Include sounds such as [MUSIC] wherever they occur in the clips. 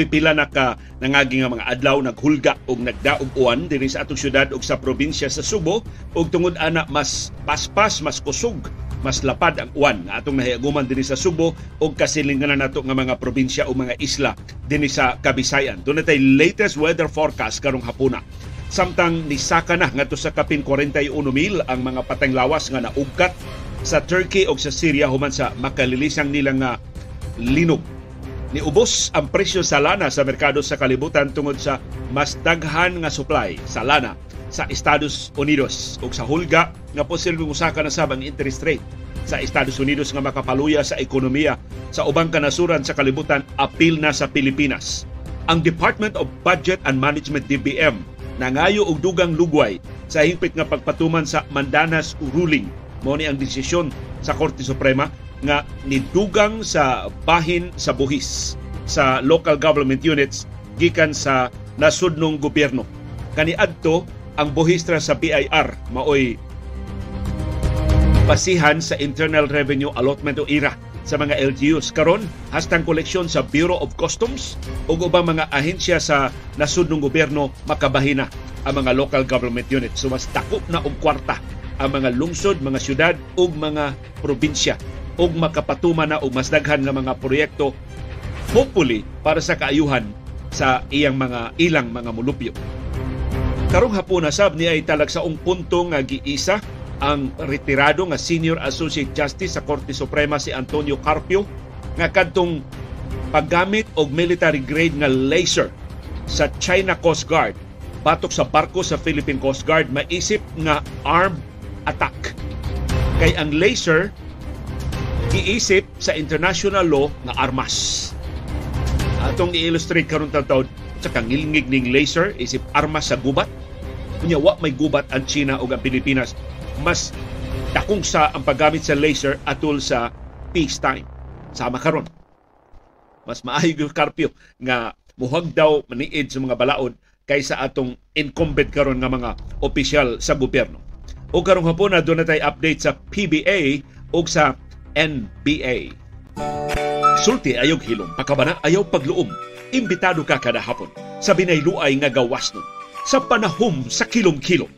pipila na ka nangagi nga mga adlaw naghulga og nagdaog uwan dinhi sa atong syudad ug sa probinsya sa Subo ug tungod ana mas paspas mas kusog mas lapad ang uwan nga atong nahiaguman dinhi sa Subo ug kasilinganan nato nga mga probinsya o mga isla dinhi sa Kabisayan. Doon tay latest weather forecast karong hapuna. Samtang nisaka na ngadto sa kapin 41 mil ang mga pateng lawas nga naugkat sa Turkey o sa Syria human sa makalilisang nilang nga linog niubos ang presyo sa lana sa merkado sa kalibutan tungod sa mas daghan nga supply sa lana sa Estados Unidos ug sa hulga nga posibleng usaka na sab ang interest rate sa Estados Unidos nga makapaluya sa ekonomiya sa ubang kanasuran sa kalibutan apil na sa Pilipinas. Ang Department of Budget and Management DBM nangayo og dugang lugway sa hingpit nga pagpatuman sa Mandanas ruling mao ni ang desisyon sa Korte Suprema nga nidugang sa bahin sa buhis sa local government units gikan sa nasudnong gobyerno. Kaniadto ang buhistra sa BIR maoy basihan sa Internal Revenue Allotment o IRA sa mga LGUs. Karon, hastang koleksyon sa Bureau of Customs o ubang mga ahensya sa nasudnong gobyerno makabahina ang mga local government units. So mas takop na og kwarta ang mga lungsod, mga syudad ug mga probinsya ug makapatuman na og mas daghan nga mga proyekto hopefully para sa kaayuhan sa iyang mga ilang mga mulupyo. Karong hapon na sab ni ay talagsaong punto nga giisa ang retirado nga Senior Associate Justice sa Korte Suprema si Antonio Carpio nga kadtong paggamit og military grade nga laser sa China Coast Guard batok sa barko sa Philippine Coast Guard maisip nga armed attack. Kay ang laser giisip sa international law nga armas. Atong i-illustrate karon taon sa kangilngig ning laser isip armas sa gubat. Kunya wa may gubat ang China ug ang Pilipinas. Mas dakong sa ang paggamit sa laser atol sa peacetime. Sama karon. Mas maayo yung karpyo nga muhag daw maniid sa mga balaod kaysa atong incumbent karon nga mga opisyal sa gobyerno. O karong hapon na doon na tayo update sa PBA o sa NBA. Sulti ayog hilom, pakabana ayaw pagluom. Imbitado ka kada hapon sa binayluay nga gawas nun, sa panahom sa kilom-kilom.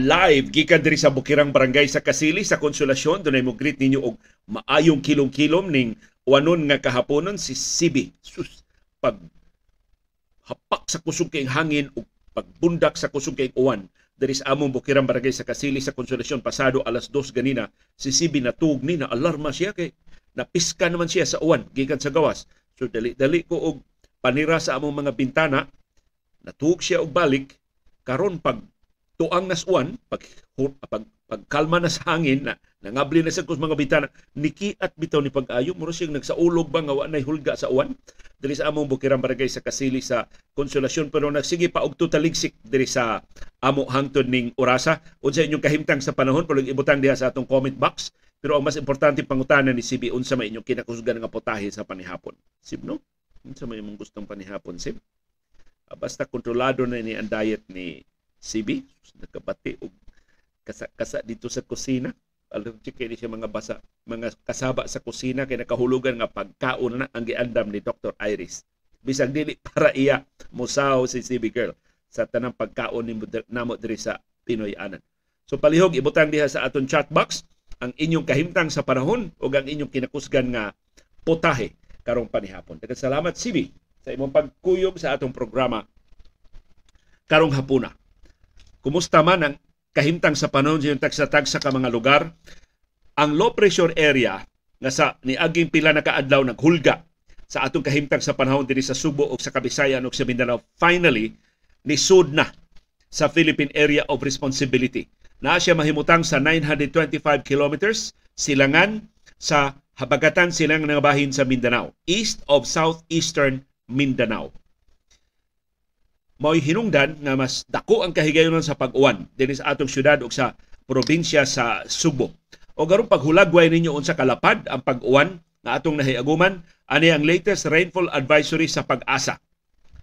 live gikan diri sa Bukirang Barangay sa Kasili sa Konsolasyon dunay mo greet ninyo og maayong kilom-kilom ning wanon nga kahaponon si Sibi sus pag hapak sa kusog kay hangin ug pagbundak sa kusog kay uwan. Diri sa among Bukirang Barangay sa Kasili sa Konsolasyon pasado alas 2 ganina si Sibi natug ni na alarma siya kay napiska naman siya sa uwan gikan sa gawas. So dali-dali ko og panira sa among mga bintana natug siya og balik karon pag tuang nas uwan pag, pag pagkalma na sa hangin na nangabli na sa kus mga bitana. Nikiat bitaw ni pag-ayo. Muro siyang nagsaulog ba nga wa nay hulga sa uwan? Diri sa among bukirang barangay sa Kasili sa Konsolasyon. Pero nagsige pa og tutaligsik diri sa amo hangtod ning orasa. Unsa inyong kahimtang sa panahon? Pero ibutang diha sa atong comment box. Pero ang mas importante pangutanan ni CB unsa may inyong kinakusgan nga potahe sa panihapon? Sib no? Unsa may imong gustong panihapon sib? Ah, basta kontrolado na ni ang diet ni CB nakabati og kasa, kasa dito sa kusina allergic kay siya mga basa mga kasaba sa kusina kay nakahulugan nga pagkaon na ang giandam ni Dr. Iris bisag dili para iya musaw si CB girl sa tanang pagkaon ni namo diri sa Pinoy anan so palihog ibutang diha sa aton chat box ang inyong kahimtang sa panahon o ang inyong kinakusgan nga potahe karong panihapon. Daghang salamat CB sa imong pagkuyog sa atong programa karong hapuna. Kumusta man ang kahimtang sa panahon sa tagsa-tag sa mga lugar? Ang low pressure area nga sa niaging pila na kaadlaw naghulga sa atong kahimtang sa panahon dinhi sa Subo o sa Kabisayan o sa Mindanao finally nisud na sa Philippine Area of Responsibility. Na siya mahimutang sa 925 kilometers silangan sa habagatan silang nga bahin sa Mindanao, east of southeastern Mindanao mao'y hinungdan nga mas dako ang kahigayonon sa pag-uwan dinhi sa atong syudad ug sa probinsya sa Subo. O garon paghulagway ninyo unsa kalapad ang pag-uwan nga atong nahiaguman ani ang latest rainfall advisory sa pag-asa.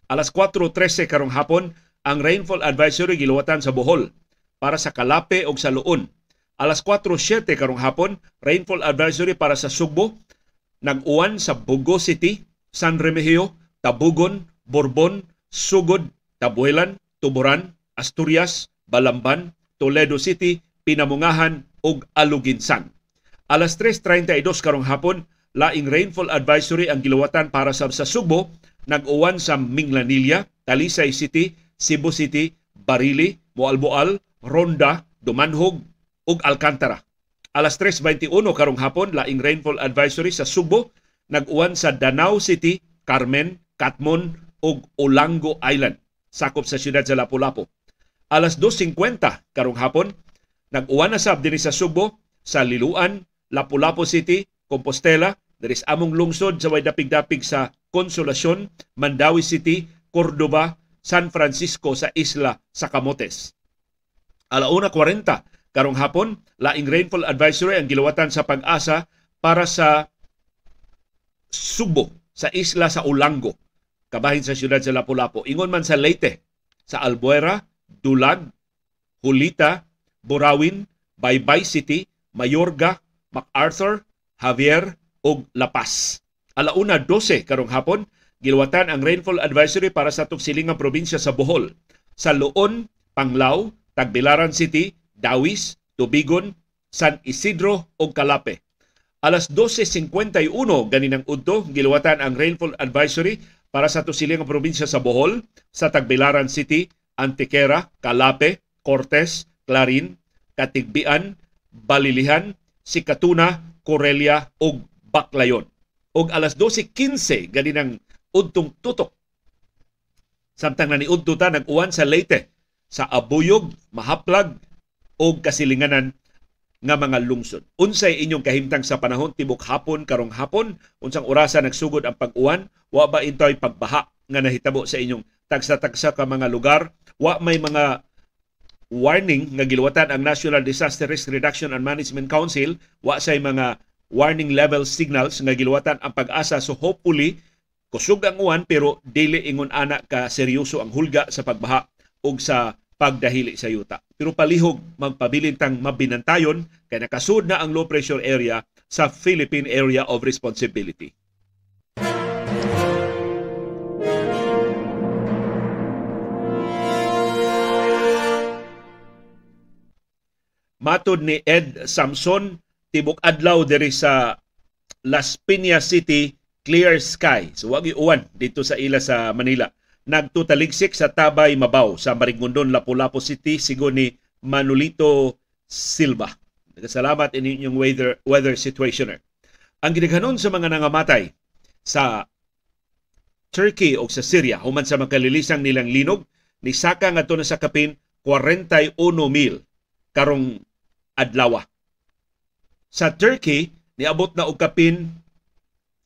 Alas 4:13 karong hapon ang rainfall advisory giluwatan sa Bohol para sa Kalape ug sa Luon. Alas 4.07 karong hapon, rainfall advisory para sa Sugbo, nag-uwan sa Bugo City, San Remigio, Tabugon, Borbon, Sugod, Tabuelan, Tuburan, Asturias, Balamban, Toledo City, Pinamungahan ug Aluginsan. Alas 3.32 karong hapon, laing rainfall advisory ang giluwatan para sa, sa Sugbo, nag-uwan sa Minglanilla, Talisay City, Cebu City, Barili, Moalboal, Ronda, Dumanhog ug Alcantara. Alas 3.21 karong hapon, laing rainfall advisory sa Sugbo, nag-uwan sa Danau City, Carmen, Katmon ug Olango Island, sakop sa siyudad sa Lapu-Lapu. Alas 2.50 karong hapon, nag-uwan na sab sa Sugbo, sa Liluan, Lapu-Lapu City, Compostela, Daris among lungsod sa way dapig-dapig sa Consolacion, Mandawi City, Cordoba, San Francisco sa isla sa Camotes. Alauna 40 karong hapon, laing rainfall advisory ang gilawatan sa pag-asa para sa Subo sa isla sa Ulango, kabahin sa siyudad sa Lapu-Lapu. Ingon man sa Leyte, sa Albuera, Dulag, Hulita, Borawin, Baybay City, Mayorga, MacArthur, Javier ug La Paz. Alauna 12 karong hapon, gilwatan ang rainfall advisory para sa silingang probinsya sa Bohol. Sa Luon, Panglao, Tagbilaran City, Dawis, Tubigon, San Isidro ug Calape. Alas 12.51 ganinang udto, gilwatan ang rainfall advisory para sa silingang probinsya sa Bohol, sa Tagbilaran City, Antequera, Calape, Cortes, Clarin, Katigbian, Balilihan, Sikatuna, Corelia ug Baclayon. Og alas 12.15 ganinang udtong tutok. Samtang na niudto ta nag-uwan sa Leyte sa Abuyog, Mahaplag o kasilinganan nga mga lungsod. Unsay inyong kahimtang sa panahon tibok hapon karong hapon, unsang orasa nagsugod ang pag-uwan, wa ba intoy pagbaha nga nahitabo sa inyong tagsa-tagsa ka mga lugar, wa may mga warning nga giluwatan ang National Disaster Risk Reduction and Management Council, wa say mga warning level signals nga giluwatan ang pag-asa. So hopefully kusog ang uwan pero dili ingon ana ka seryoso ang hulga sa pagbaha ug sa pagdahili sa yuta. Pero palihog magpabilintang mabinantayon kay nakasud na ang low pressure area sa Philippine Area of Responsibility. Matod ni Ed Samson, tibok adlaw diri sa Las Piñas City, clear sky. So wag uwan dito sa ila sa Manila nagtutaligsik sa Tabay Mabaw sa Marigondon, Lapu-Lapu City, sigon ni Manolito Silva. Ini inyong weather, weather situationer. Ang ginighanon sa mga nangamatay sa Turkey o sa Syria human sa makalilisang nilang linog ni saka nga na sa kapin 41 mil karong adlawa. Sa Turkey niabot na og kapin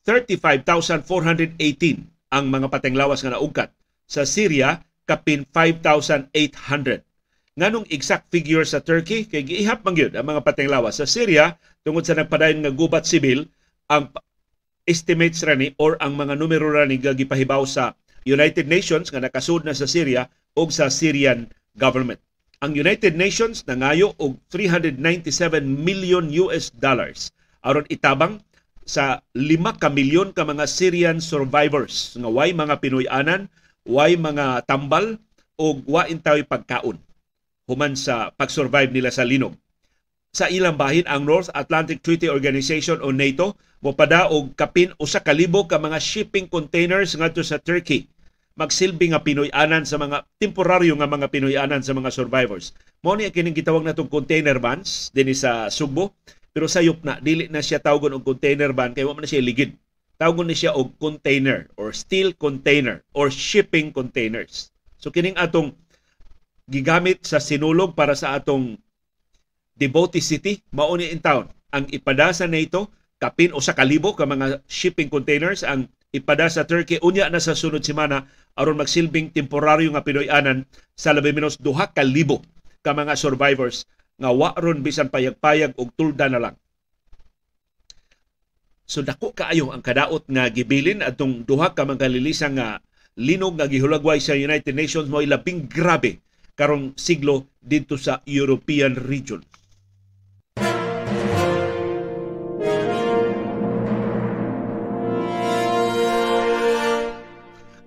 35,418 ang mga patenglawas nga naugkat sa Syria kapin 5,800. Nganong exact figure sa Turkey kay giihap man gyud ang mga patenglawas sa Syria tungod sa nagpadayon nga gubat sibil ang estimates rani or ang mga numero rani nga gipahibaw sa United Nations nga nakasud na sa Syria o sa Syrian government. Ang United Nations nangayo og 397 million US dollars aron itabang sa 5 ka milyon ka mga Syrian survivors nga way mga Pinoy-anan way mga tambal? O wa intawi pagkaon? Human sa pag-survive nila sa linog. Sa ilang bahin ang North Atlantic Treaty Organization o NATO mopada og kapin usa ka libo ka mga shipping containers ngadto sa Turkey. Magsilbi nga Pinoy-anan sa mga temporaryo nga mga Pinoy-anan sa mga survivors. Mo ni kining gitawag natong container vans dinhi sa Sugbo pero sayop na dili na siya tawgon og container van kay wa man siya ligid tawgon ni siya og container or steel container or shipping containers. So kining atong gigamit sa sinulog para sa atong Devote City mao ni in town. Ang ipada sa NATO kapin o sa kalibo ka mga shipping containers ang ipada sa Turkey. Unya na sa sunod semana aron magsilbing temporaryo nga Pinoy-anan sa labi menos duha ka libo ka mga survivors nga wa ron bisan payag-payag og tulda na lang So dako kaayo ang kadaot nga gibilin atong duha ka mga lilisa nga linog nga gihulagway sa United Nations mo labing grabe karong siglo dito sa European region.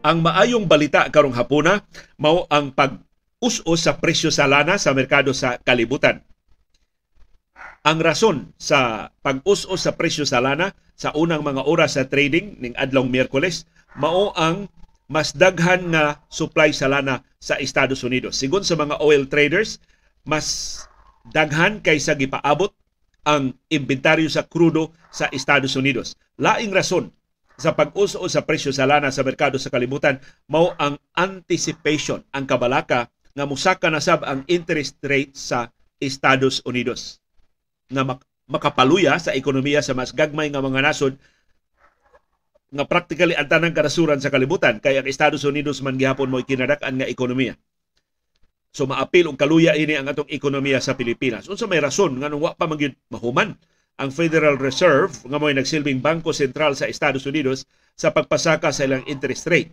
Ang maayong balita karong hapuna mao ang pag-us-us sa presyo sa lana sa merkado sa kalibutan. Ang rason sa pag-us-us sa presyo sa lana sa unang mga oras sa trading ning adlong Miyerkules mao ang mas daghan nga supply sa lana sa Estados Unidos. Sigon sa mga oil traders, mas daghan kaysa gipaabot ang inventaryo sa krudo sa Estados Unidos. Laing rason sa pag-uso sa presyo sa lana sa merkado sa kalibutan mao ang anticipation ang kabalaka nga musaka na sab ang interest rate sa Estados Unidos nga makapaluya sa ekonomiya sa mas gagmay nga mga nasod nga practically ang tanang kanasuran sa kalibutan kay ang Estados Unidos man gihapon mo kinadak-an nga ekonomiya. So maapil og kaluya ini ang atong ekonomiya sa Pilipinas. Unsa may rason nga nung wa pa magyud mahuman ang Federal Reserve nga mo'y nagsilbing bangko sentral sa Estados Unidos sa pagpasaka sa ilang interest rate.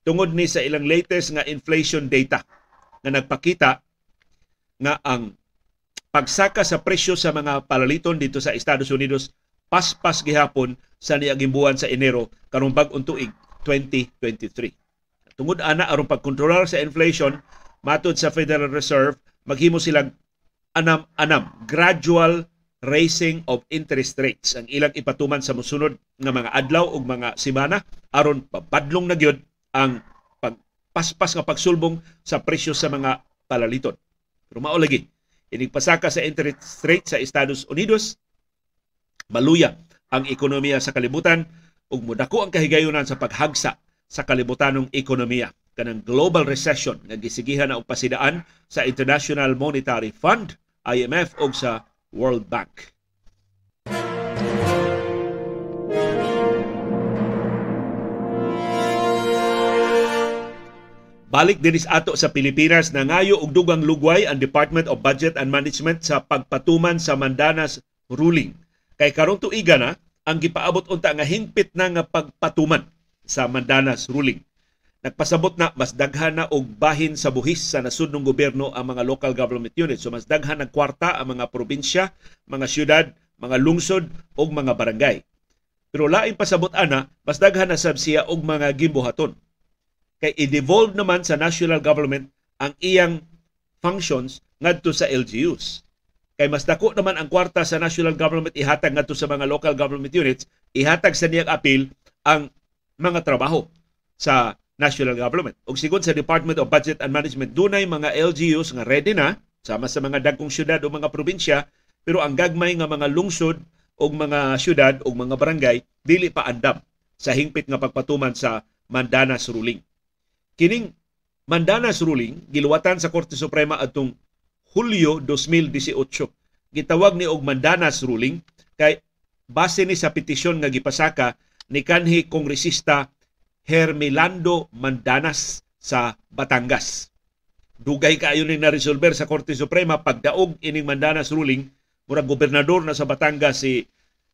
Tungod ni sa ilang latest nga inflation data nga nagpakita nga ang pagsaka sa presyo sa mga palaliton dito sa Estados Unidos paspas gihapon sa niagimbuan sa Enero karong bag-ong tuig 2023. Tungod ana aron pagkontrolar sa inflation matod sa Federal Reserve maghimo silang anam-anam gradual raising of interest rates ang ilang ipatuman sa musunod nga mga adlaw ug mga semana aron pabadlong na gyud ang pagpaspas nga pagsulbong sa presyo sa mga palaliton. Pero mao lagi inig pasaka sa interest rate sa Estados Unidos maluya ang ekonomiya sa kalibutan ug mudako ang kahigayunan sa paghagsa sa kalibutanong ekonomiya kanang global recession nga gisigihan na og pasidaan sa International Monetary Fund IMF ug sa World Bank. Balik dinis ato sa Pilipinas na ngayo og dugang lugway ang Department of Budget and Management sa pagpatuman sa Mandanas ruling. Kay karong tuiga na ang gipaabot unta nga hingpit na nga pagpatuman sa Mandanas ruling. Nagpasabot na mas daghan na og bahin sa buhis sa nasudnong gobyerno ang mga local government units. So mas daghan ng kwarta ang mga probinsya, mga syudad, mga lungsod ug mga barangay. Pero lain pasabot ana, mas daghan na sab siya og mga gimbuhaton kay i-devolve naman sa national government ang iyang functions ngadto sa LGUs. Kay mas dako naman ang kwarta sa national government ihatag ngadto sa mga local government units, ihatag sa niyang apil ang mga trabaho sa national government. Ug sigon sa Department of Budget and Management, dunay mga LGUs nga ready na sama sa mga dagkong syudad o mga probinsya, pero ang gagmay nga mga lungsod o mga syudad o mga barangay dili pa andam sa hingpit nga pagpatuman sa Mandanas ruling. Kining Mandanas ruling giluwatan sa Korte Suprema atong Hulyo 2018. Gitawag ni og Mandanas ruling kay base ni sa petisyon nga gipasaka ni kanhi kongresista Hermelando Mandanas sa Batangas. Dugay kaayo ni na-resolver sa Korte Suprema pagdaog ining Mandanas ruling murag gobernador na sa Batangas si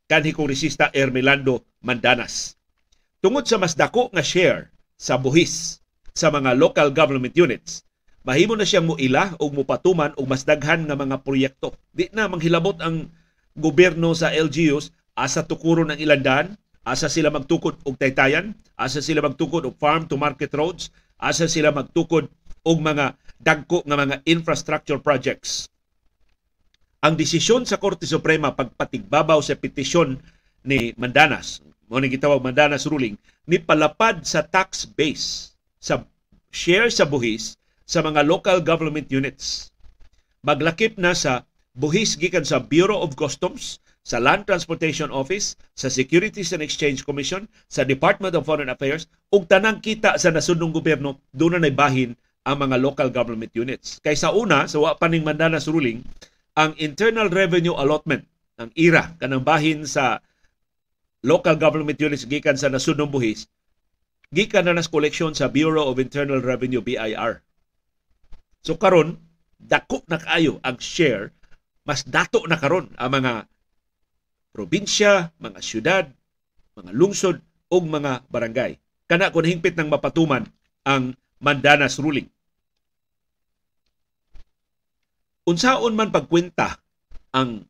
kanhi kongresista Hermelando Mandanas. Tungod sa mas dako nga share sa buhis sa mga local government units, mahimo na siyang muila o mupatuman og mas daghan nga mga proyekto. Di na manghilabot ang gobyerno sa LGUs asa tukuron ang ilandan, asa sila magtukod og taytayan, asa sila magtukod og farm to market roads, asa sila magtukod og mga dagko nga mga infrastructure projects. Ang desisyon sa Korte Suprema pagpatigbabaw sa petisyon ni Mandanas, mo ni gitawag Mandanas ruling, ni palapad sa tax base sa share sa buhis sa mga local government units. Maglakip na sa buhis gikan sa Bureau of Customs, sa Land Transportation Office, sa Securities and Exchange Commission, sa Department of Foreign Affairs, ug tanang kita sa nasudnong gobyerno, doon na bahin ang mga local government units. Kay sa una, sa wa pa Mandanas ruling, ang Internal Revenue Allotment, ang IRA, kanang bahin sa local government units gikan sa nasudnong buhis, gikan na nas koleksyon sa Bureau of Internal Revenue BIR. So karon dako na kaayo ang share mas dato na karon ang mga probinsya, mga syudad, mga lungsod ug mga barangay. Kana kun hingpit ng mapatuman ang Mandanas ruling. Unsaon man pagkwenta ang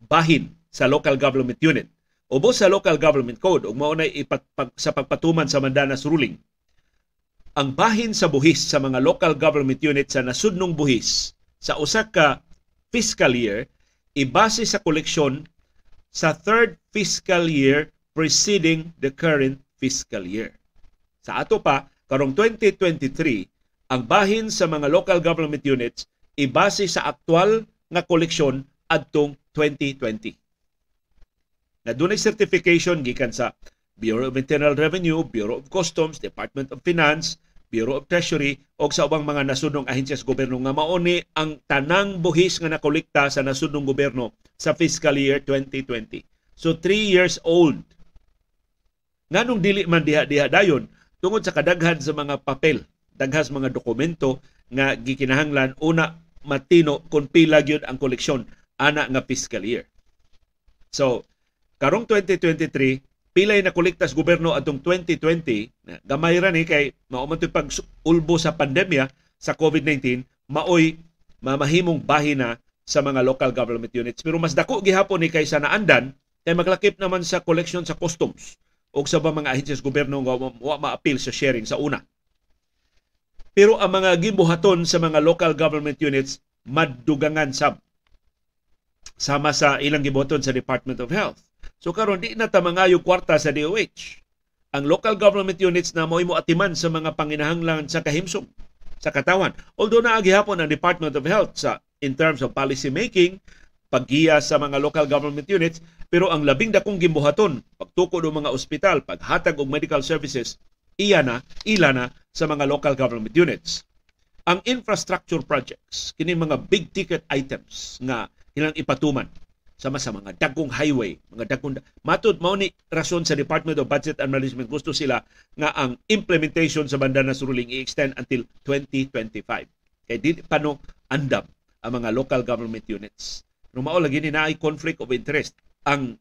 bahin sa local government unit ubos sa local government code ug mao nay sa pagpatuman sa Mandanas ruling ang bahin sa buhis sa mga local government unit sa nasudnong buhis sa usa ka fiscal year ibase sa koleksyon sa third fiscal year preceding the current fiscal year. Sa ato pa, karong 2023, ang bahin sa mga local government units ibase sa aktual nga koleksyon adtong 2020. Na dunay certification gikan sa Bureau of Internal Revenue, Bureau of Customs, Department of Finance, Bureau of Treasury o sa ubang mga nasunong ahensya sa gobyerno nga mauni ang tanang buhis nga nakolekta sa nasunong gobyerno sa fiscal year 2020. So 3 years old. Nganong dili man diha-diha dayon tungod sa kadaghan sa mga papel, daghas mga dokumento nga gikinahanglan una matino kung pila gyud ang koleksyon ana nga fiscal year. So, karong 2023 pilay na kolektas gobyerno atong 2020 gamay ra ni kay mao man pag ulbo sa pandemya sa COVID-19 maoy mamahimong bahina sa mga local government units. Pero mas dako gihapon ni kaysa naandan kay maglakip naman sa collection sa customs o sa mga ahensyas gobyerno nga wa ma-appeal sa sharing sa una. Pero ang mga gibuhaton sa mga local government units maddugangan sab sama sa ilang gibuhaton sa Department of Health So karon di na ta kwarta sa DOH. Ang local government units na mo atiman sa mga panginahanglan sa kahimsong sa katawan. Although naagihapon ang Department of Health sa in terms of policy making, paggiya sa mga local government units, pero ang labing dakong gimbuhaton, pagtuko ng mga ospital, paghatag og medical services, iya na, ila na sa mga local government units. Ang infrastructure projects, kini mga big ticket items nga ilang ipatuman sama sa mga dagkong highway, mga dagkong matud mao ni rason sa Department of Budget and Management gusto sila nga ang implementation sa banda na ruling i-extend until 2025. Kay di pa no andam ang mga local government units. Pero mao lagi ni naay conflict of interest. Ang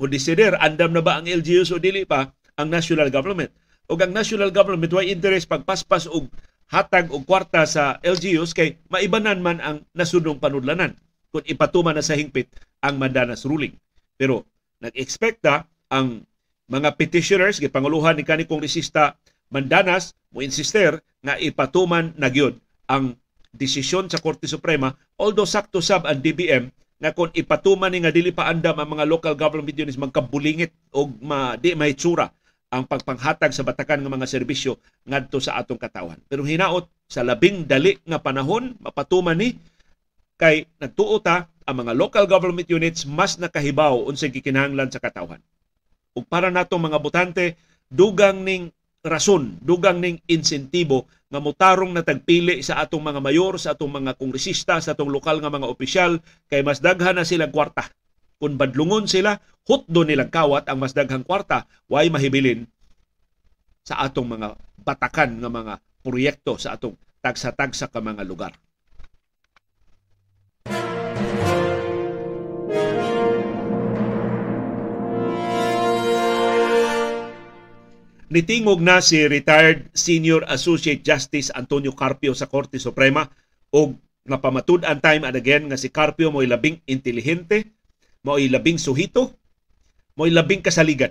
mo desider andam na ba ang LGUs o dili pa ang national government. O ang national government way interest pagpaspas og hatag og kwarta sa LGUs kay maibanan man ang nasunong panudlanan kung ipatuman na sa hingpit ang Mandanas ruling. Pero nag-expecta ang mga petitioners, gipanguluhan ni kani kongresista Mandanas, mo insister nga ipatuman na gyud ang desisyon sa Korte Suprema although sakto sab ang DBM nga kung ipatuman ni nga dili pa andam ang mga local government units magkabulingit o ma, di mahitsura ang pagpanghatag sa batakan ng mga serbisyo ngadto sa atong katawan. Pero hinaot sa labing dali nga panahon mapatuman ni kay nagtuo ta ang mga local government units mas nakahibaw unsay gikinahanglan sa katawhan. Ug para nato mga botante, dugang ning rason, dugang ning insentibo nga mutarong na tagpili sa atong mga mayor, sa atong mga kongresista, sa atong lokal nga mga opisyal kay mas daghan na silang kwarta. Kung badlungon sila, hutdo nilang kawat ang mas daghang kwarta, way mahibilin sa atong mga batakan nga mga proyekto sa atong tagsa-tagsa ka mga lugar. Nitingog na si retired Senior Associate Justice Antonio Carpio sa Korte Suprema og nga pamatud-an time and again nga si Carpio mo'y labing intelihente, mo'y labing suhito, mo'y labing kasaligan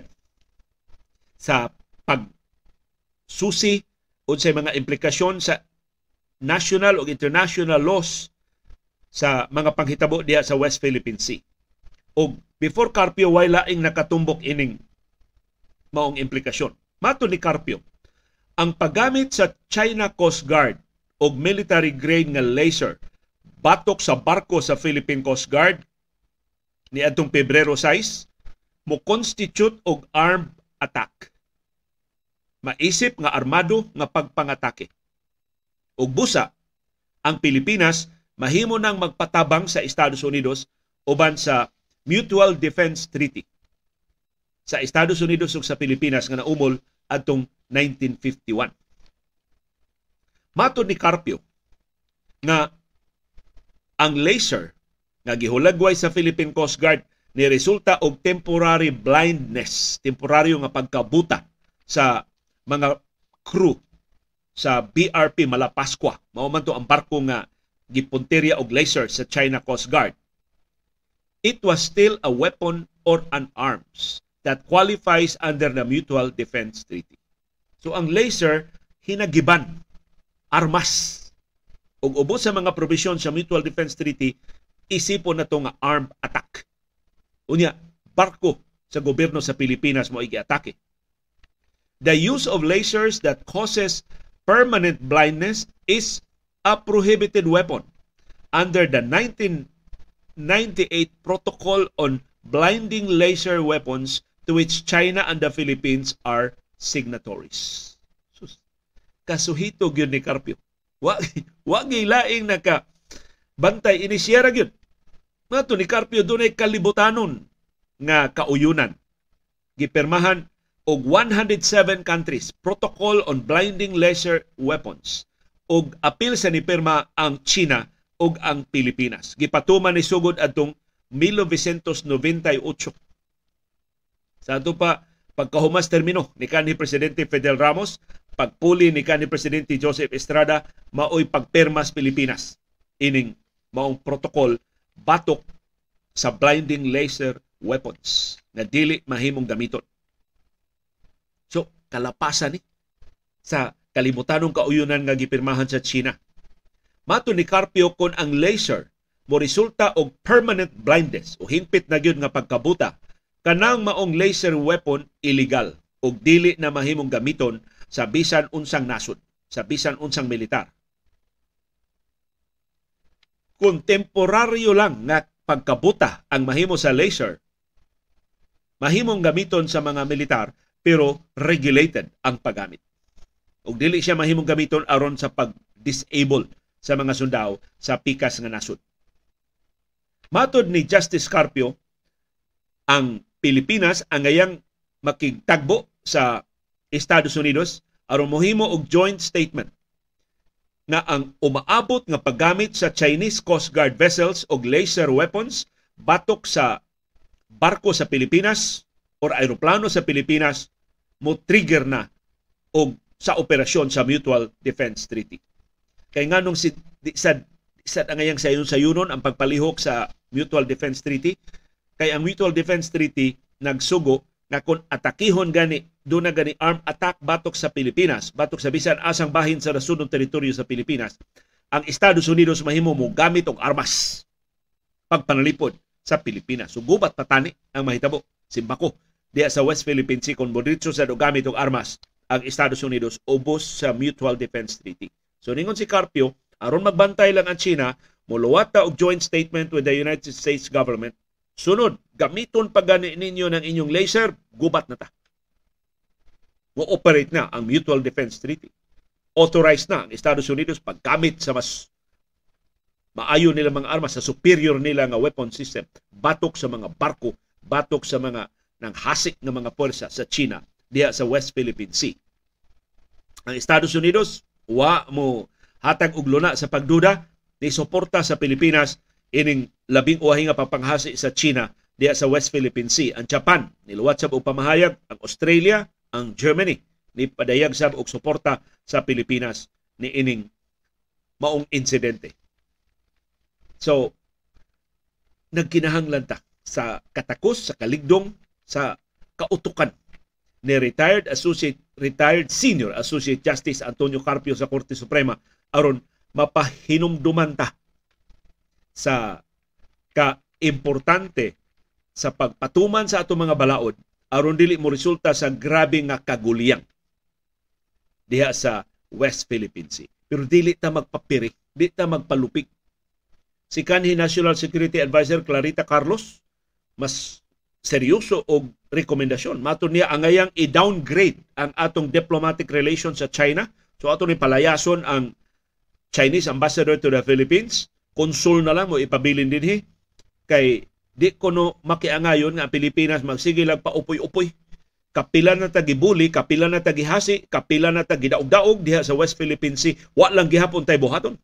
sa pag susi unsay mga implikasyon sa national o international laws sa mga panghitabo diha sa West Philippine Sea. Og before Carpio way laing nakatumbok ining maong implikasyon. Mato ni Carpio, ang paggamit sa China Coast Guard og military grade nga laser batok sa barko sa Philippine Coast Guard ni adtong Pebrero 6 mo constitute og armed attack. Maisip nga armado nga pagpangatake. Og busa ang Pilipinas mahimo nang magpatabang sa Estados Unidos uban sa Mutual Defense Treaty sa Estados Unidos ug sa Pilipinas nga naumol atong 1951. Matod ni Carpio nga ang laser nga gihulagway sa Philippine Coast Guard ni resulta og temporary blindness, temporaryo nga pagkabuta sa mga crew sa BRP Malapascua. Mao man to ang barko nga gipunterya og laser sa China Coast Guard. It was still a weapon or an arms that qualifies under the Mutual Defense Treaty. So ang laser hinagiban armas ug ubos sa mga probisyon sa Mutual Defense Treaty isipon na to nga armed attack. Unya, barko sa gobyerno sa Pilipinas mo igi-atake. The use of lasers that causes permanent blindness is a prohibited weapon under the 1998 Protocol on Blinding Laser Weapons to which China and the Philippines are signatories. Sus, kasuhito gyud ni Carpio. Wa [LAUGHS] wa laing naka bantay inisyera gyud. Mato ni Carpio dunay kalibutanon nga kauyunan. Gipermahan og 107 countries Protocol on Blinding Laser Weapons og apil sa ni pirma ang China ug ang Pilipinas. Gipatuman ni sugod adtong 1998. Sa ato pa pagkahumas termino ni kanhi presidente Fidel Ramos, pagpuli ni kanhi presidente Joseph Estrada maoy pagpermas Pilipinas ining maong protocol batok sa blinding laser weapons na dili mahimong gamiton. So, kalapasan ni sa kalibutanong kauyunan nga gipirmahan sa China Mato ni Carpio kon ang laser mo resulta og permanent blindness o hingpit na gyud nga pagkabuta kanang maong laser weapon illegal ug dili na mahimong gamiton sa bisan unsang nasod, sa bisan unsang militar. Kung temporaryo lang nga pagkabuta ang mahimo sa laser, mahimong gamiton sa mga militar pero regulated ang paggamit. Ug dili siya mahimong gamiton aron sa pag-disable sa mga sundao sa pikas nga nasod. Matod ni Justice Carpio, ang Pilipinas ang ngayang makigtagbo sa Estados Unidos aron mohimo og joint statement nga ang umaabot nga paggamit sa Chinese Coast Guard vessels og laser weapons batok sa barko sa Pilipinas or aeroplano sa Pilipinas mo trigger na og sa operasyon sa Mutual Defense Treaty. Kay nganong si sa sa angayang sayon sayunon ang pagpalihok sa Mutual Defense Treaty kay ang Mutual Defense Treaty nagsugo nga kung atakihon gani do na gani armed attack batok sa Pilipinas, batok sa bisan asang bahin sa nasunod teritoryo sa Pilipinas, ang Estados Unidos mahimo mo gamit og armas pagpanalipod sa Pilipinas. So gubat patani ang mahitabo simbako diya sa West Philippine Sea kung bodritso sa gamit og armas ang Estados Unidos ubos sa Mutual Defense Treaty. So ningon si Carpio, aron magbantay lang ang China, muluwat ta og joint statement with the United States government. Sunod, gamiton pa gani ninyo ng inyong laser, gubat na ta. Mo-operate na ang Mutual Defense Treaty. Authorized na ang Estados Unidos paggamit sa mas maayo nila mga armas sa superior nila nga weapon system batok sa mga barko batok sa mga nang hasik ng mga puwersa sa China diha sa West Philippine Sea. Ang Estados Unidos wa mo hatag og luna sa pagduda ni suporta sa Pilipinas ining labing uwahi nga papanghasi sa China diya sa West Philippine Sea. Ang Japan niluwat sab og pamahayag, ang Australia, ang Germany ni padayag sab og suporta sa Pilipinas ni ining maong insidente. So nagkinahanglan ta sa katakos, sa kaligdong, sa kautukan ni retired associate retired senior associate justice Antonio Carpio sa Korte Suprema aron mapahinumduman ta sa ka-importante sa pagpatuman sa ato mga balaod aron dili mo resulta sa grabe nga kaguliyang diha sa West Philippine Sea. Pero dili ta magpapiri, dili ta magpalupik. Si kanhi National Security Advisor Clarita Carlos mas seryoso og rekomendasyon. Mato niya angayang i-downgrade ang atong diplomatic relations sa China. So ato ni palayason ang Chinese ambassador to the Philippines. Konsul na lang mo ipabilin dinhi kay di ko no makiangayon nga Pilipinas magsige lang pa upoy-upoy. Kapila na ta gibuli, kapila na ta gihasi, kapila na ta gidaog-daog diha sa West Philippine Sea. Wa lang gihapon tay buhaton.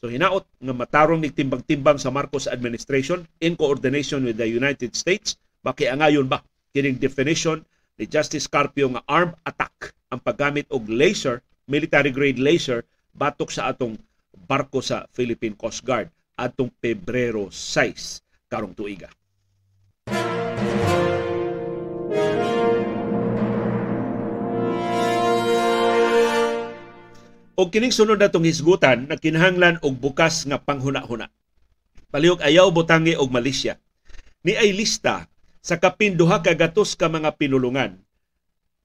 So hinaot nga matarong ni timbang-timbang sa Marcos administration in coordination with the United States makiangayon ba kining definition ni Justice Carpio nga armed attack ang paggamit og laser, military grade laser batok sa atong barko sa Philippine Coast Guard atong Pebrero 6 karong tuiga. O kining sunod natong hisgutan na kinahanglan og bukas nga panghuna-huna. Palihog ayaw butangi og Malaysia. Ni ay lista sa kapin duha ka mga pinulungan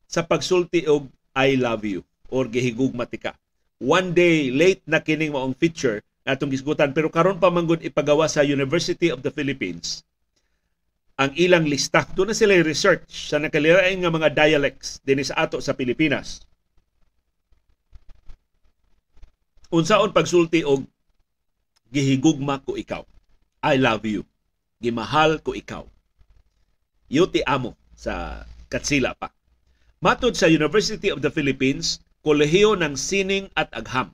sa pagsulti og I love you or gihigugmatika. One day late na kining maong feature natong gisgutan pero karon pa manggod ipagawa sa University of the Philippines ang ilang lista. Doon na sila research sa nakalirain nga mga dialects din sa ato sa Pilipinas. Unsaon pagsulti og gihigugma ko ikaw. I love you. Gimahal ko ikaw. Yuti amo sa Katsila pa. Matod sa University of the Philippines, Kolehiyo ng Sining at Agham,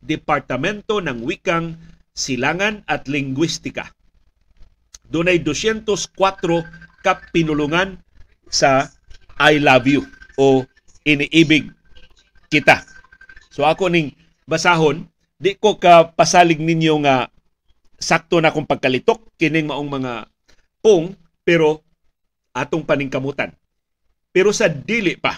Departamento ng Wikang Silangan at Lingwistika. Dunay 204 ka pinulungan sa I love you o iniibig kita. So ako ning basahon, di ko ka ninyo nga sakto na kong pagkalitok kining maong mga pong pero atong paningkamutan. Pero sa dili pa.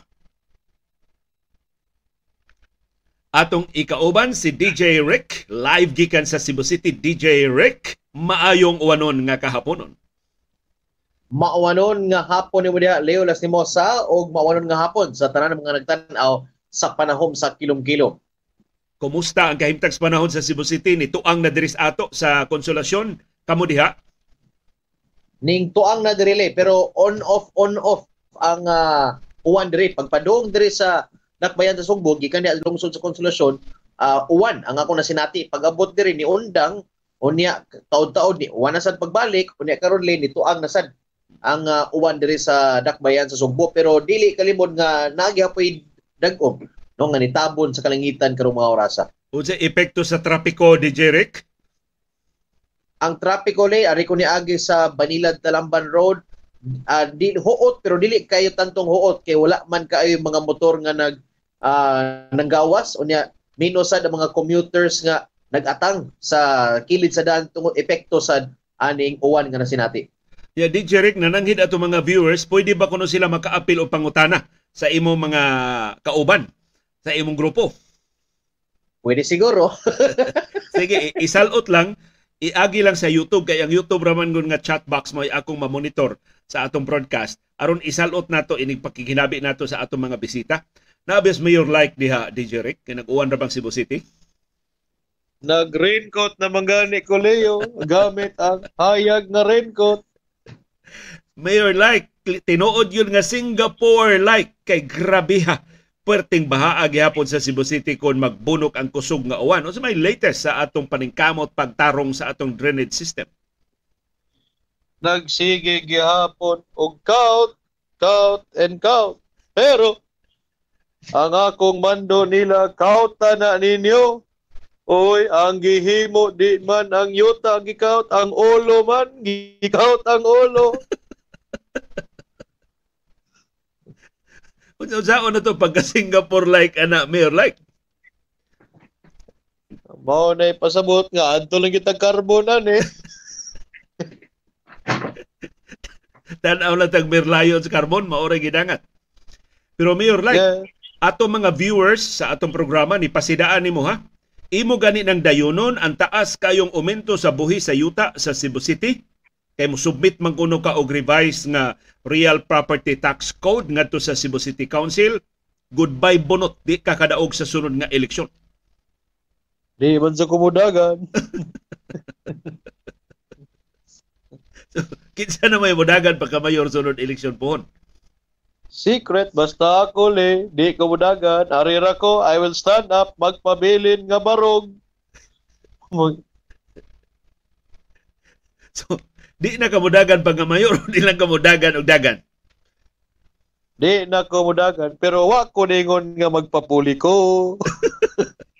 Atong ikauban si DJ Rick, live gikan sa Cebu City. DJ Rick, maayong uwanon nga kahaponon. Maawanon nga hapon ni mo diha Leo Lastimosa o maawanon nga hapon sa tanan mga nagtan-aw sa panahon sa kilom-kilom. Kumusta ang kahimtang panahon sa Cebu City ni tuang na diris ato sa konsolasyon kamo diha? Ning tuang na diri pero on off on off ang uh, uwan diri pagpadong diri sa Nakbayan sa Sugbog gikan diha lungsod sa konsolasyon uh, uwan ang ako na sinati pag-abot diri ni undang unya taud-taud ni uwan na sad pagbalik unya karon ni tuang na sad ang uh, uwan diri sa Dakbayan sa Sugbo pero dili kalimod nga nagyapoy dagom no nga nitabon sa kalangitan karong mga orasa. Unsa epekto sa trapiko di Jeric? Ang trapiko le ari ko niagi sa Banilad Talamban Road uh, di huot pero dili kayo tantong huot kay wala man kaayo mga motor nga nag uh, nanggawas unya minus sa mga commuters nga nagatang sa kilid sa daan tungod epekto sa aning uwan nga nasinati. Yeah, DJ Rick, nananghid ato mga viewers, pwede ba kuno sila makaapil o pangutana sa imo mga kauban? sa imong grupo? Pwede siguro. [LAUGHS] Sige, isalot lang, iagi lang sa YouTube kay ang YouTube raman gun nga chat box mo ay akong ma-monitor sa atong broadcast aron isalot nato inig pakikinabi nato sa atong mga bisita. Nabes mayor like diha DJ Rick kay nag-uwan ra bang Cebu City? Nag-raincoat na mangani ko Leo gamit ang hayag na raincoat. Mayor like tinuod yun nga Singapore like kay grabe ha perting bahaa gihapon sa Cebu City kon magbunok ang kusog nga uwan. Unsa may latest sa atong paningkamot pagtarong sa atong drainage system? Nagsige gihapon og count, count and count. Pero ang akong mando nila count na ninyo. Oy, ang gihimo di man ang yuta gikaut, ang ulo man gikaut ang ulo. [LAUGHS] Unsa na to pagka Singapore like ana mayor like? Mao na pasabot nga adto lang kita karbonan eh. [LAUGHS] Tanaw lang tag merlayon sa carbon maoray gidangat. Pero mayor like yeah. Ato mga viewers sa atong programa ni pasidaan nimo ha. Imo gani ng dayonon ang taas kayong aumento sa buhi sa yuta sa Cebu City. Kay mo submit man kuno ka og revised nga real property tax code ngadto sa Cebu City Council. Goodbye bunot. Di ka kadaog sa sunod nga eleksyon. Di man sa kumudagan. [LAUGHS] So, kinsa na may mudagan pagka mayor sunod eleksyon pohon Secret, basta ako le, di ko mudagan. Arira ko, I will stand up, magpabilin nga barog. so, Di na kamudagan pag mayor, [LAUGHS] di lang kamudagan og dagan. Di na kamudagan, pero wa ko ningon nga magpapuli ko.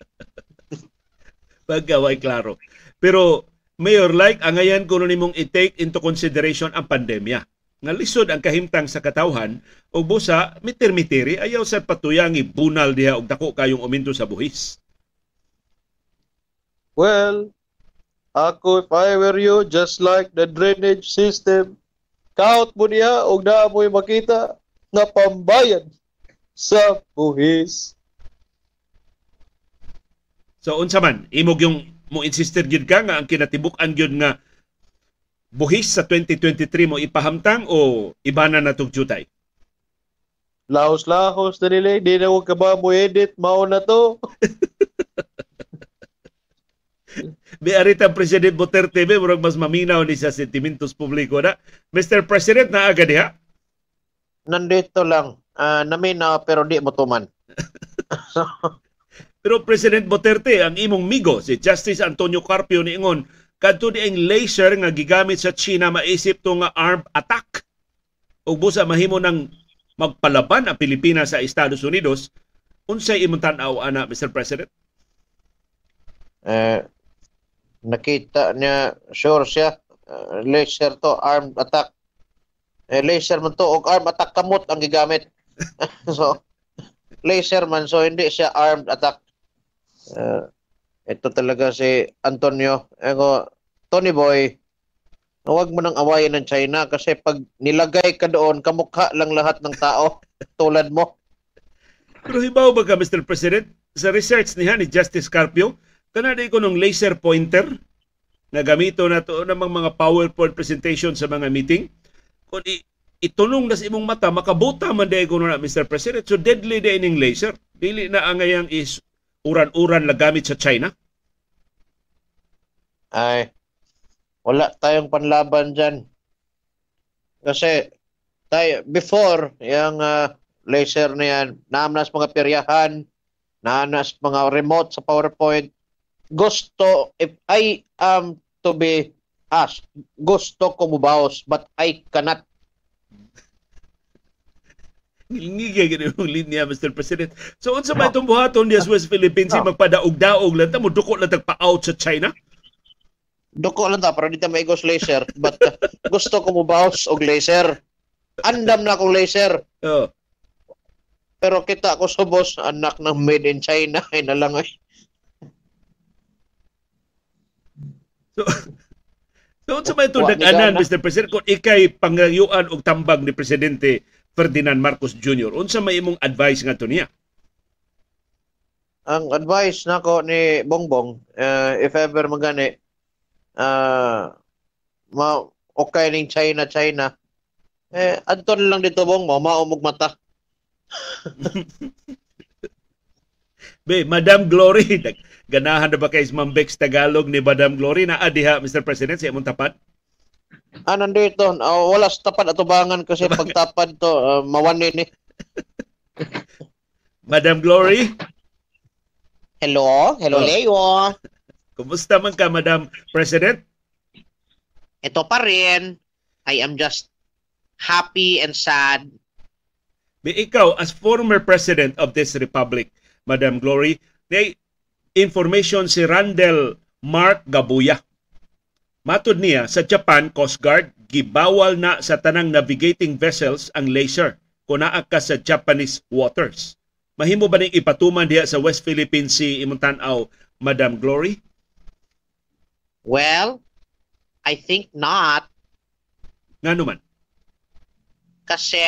[LAUGHS] Pagkaway klaro. Pero Mayor, like, angayan ko nimong i-take into consideration ang pandemya. Nga lisod ang kahimtang sa katawhan o busa mitir-mitiri ayaw sa patuyang ibunal diha og dako kayong uminto sa buhis. Well, ako, if I were you, just like the drainage system, kaot mo niya o na mo'y makita na pambayad sa buhis. So unsa man imog yung mo insisted gyud ka nga ang kinatibuk-an gyud nga buhis sa 2023 mo ipahamtang o ibana na tong jutay? Lahos-lahos na nila. Hindi na huwag ka ba mo edit. Mao na to. [LAUGHS] May arita President Duterte be murag mas maminaw ni sa sentimentos publiko na. Mr. President na agad diha. Nandito lang. Uh, namin na pero di mo tuman. [LAUGHS] Pero President Duterte ang imong migo si Justice Antonio Carpio niingon kadto di ang laser nga gigamit sa China maisip to nga armed attack. Ug busa mahimo ng magpalaban ang Pilipinas sa Estados Unidos. Unsay imong tan-aw ana Mr. President? Eh, nakita niya, sure siya, uh, laser to, armed attack. Eh, laser man to, og armed attack kamot ang gigamit. [LAUGHS] so, laser man, so hindi siya armed attack. Uh, ito talaga si Antonio. Ego, Tony Boy, huwag mo nang awayin ng China kasi pag nilagay ka doon, kamukha lang lahat ng tao [LAUGHS] tulad mo. Pero hibaw ba ka, Mr. President? Sa research niya ni Justice Carpio, kanada ko nung laser pointer na gamito na to ng mga PowerPoint presentation sa mga meeting. Kung i- itunong na sa imong mata, makabuta man day ko na, Mr. President. So deadly day ining laser. Dili na ang ngayang is uran-uran na gamit sa China. Ay, wala tayong panlaban dyan. Kasi, tayo, before, yung uh, laser na yan, naamnas mga peryahan, naanas mga remote sa PowerPoint, gusto, if I am to be asked, gusto ko mubaos, but I cannot. Ngigay gini yung linya, Mr. President. So, unsa ba itong buhaton diya sa West Philippines, no. magpadaog-daog lang, tamo duko lang tagpa-out sa China? Duko lang ta, pero di ta maigos laser. But uh, gusto ko mubaos og laser. Andam na akong laser. Oh. Pero kita ko subos, anak ng made in China, ay na lang ay. So, so unsa ba itong nag-anan, Mr. President, kung ikay pangayuan og tambag ni Presidente Ferdinand Marcos Jr. Unsa may imong advice nga to niya? Ang advice nako ni Bongbong, uh, if ever magani, uh, ma okay ning China, China, eh, adton lang dito bong mo, maumog mata. [LAUGHS] Be, Madam Glory, [LAUGHS] ganahan na ba kay Ma'am Bex Tagalog ni Madam Glory na adiha, Mr. President, sa imong tapat? Ah, nandito. Uh, wala sa tapad atubangan kasi pagtapad to, uh, mawani ni. Madam Glory? Hello? Hello, Oh. Leo. Kumusta man ka, Madam President? Ito pa rin. I am just happy and sad. Be, ikaw, as former President of this Republic, Madam Glory, may information si Randall Mark Gabuya. Matod niya, sa Japan Coast Guard, gibawal na sa tanang navigating vessels ang laser kung naa ka sa Japanese waters. Mahimo ba ning ipatuman diha sa West Philippine Sea imong tan-aw, Madam Glory? Well, I think not Ngano man? kasi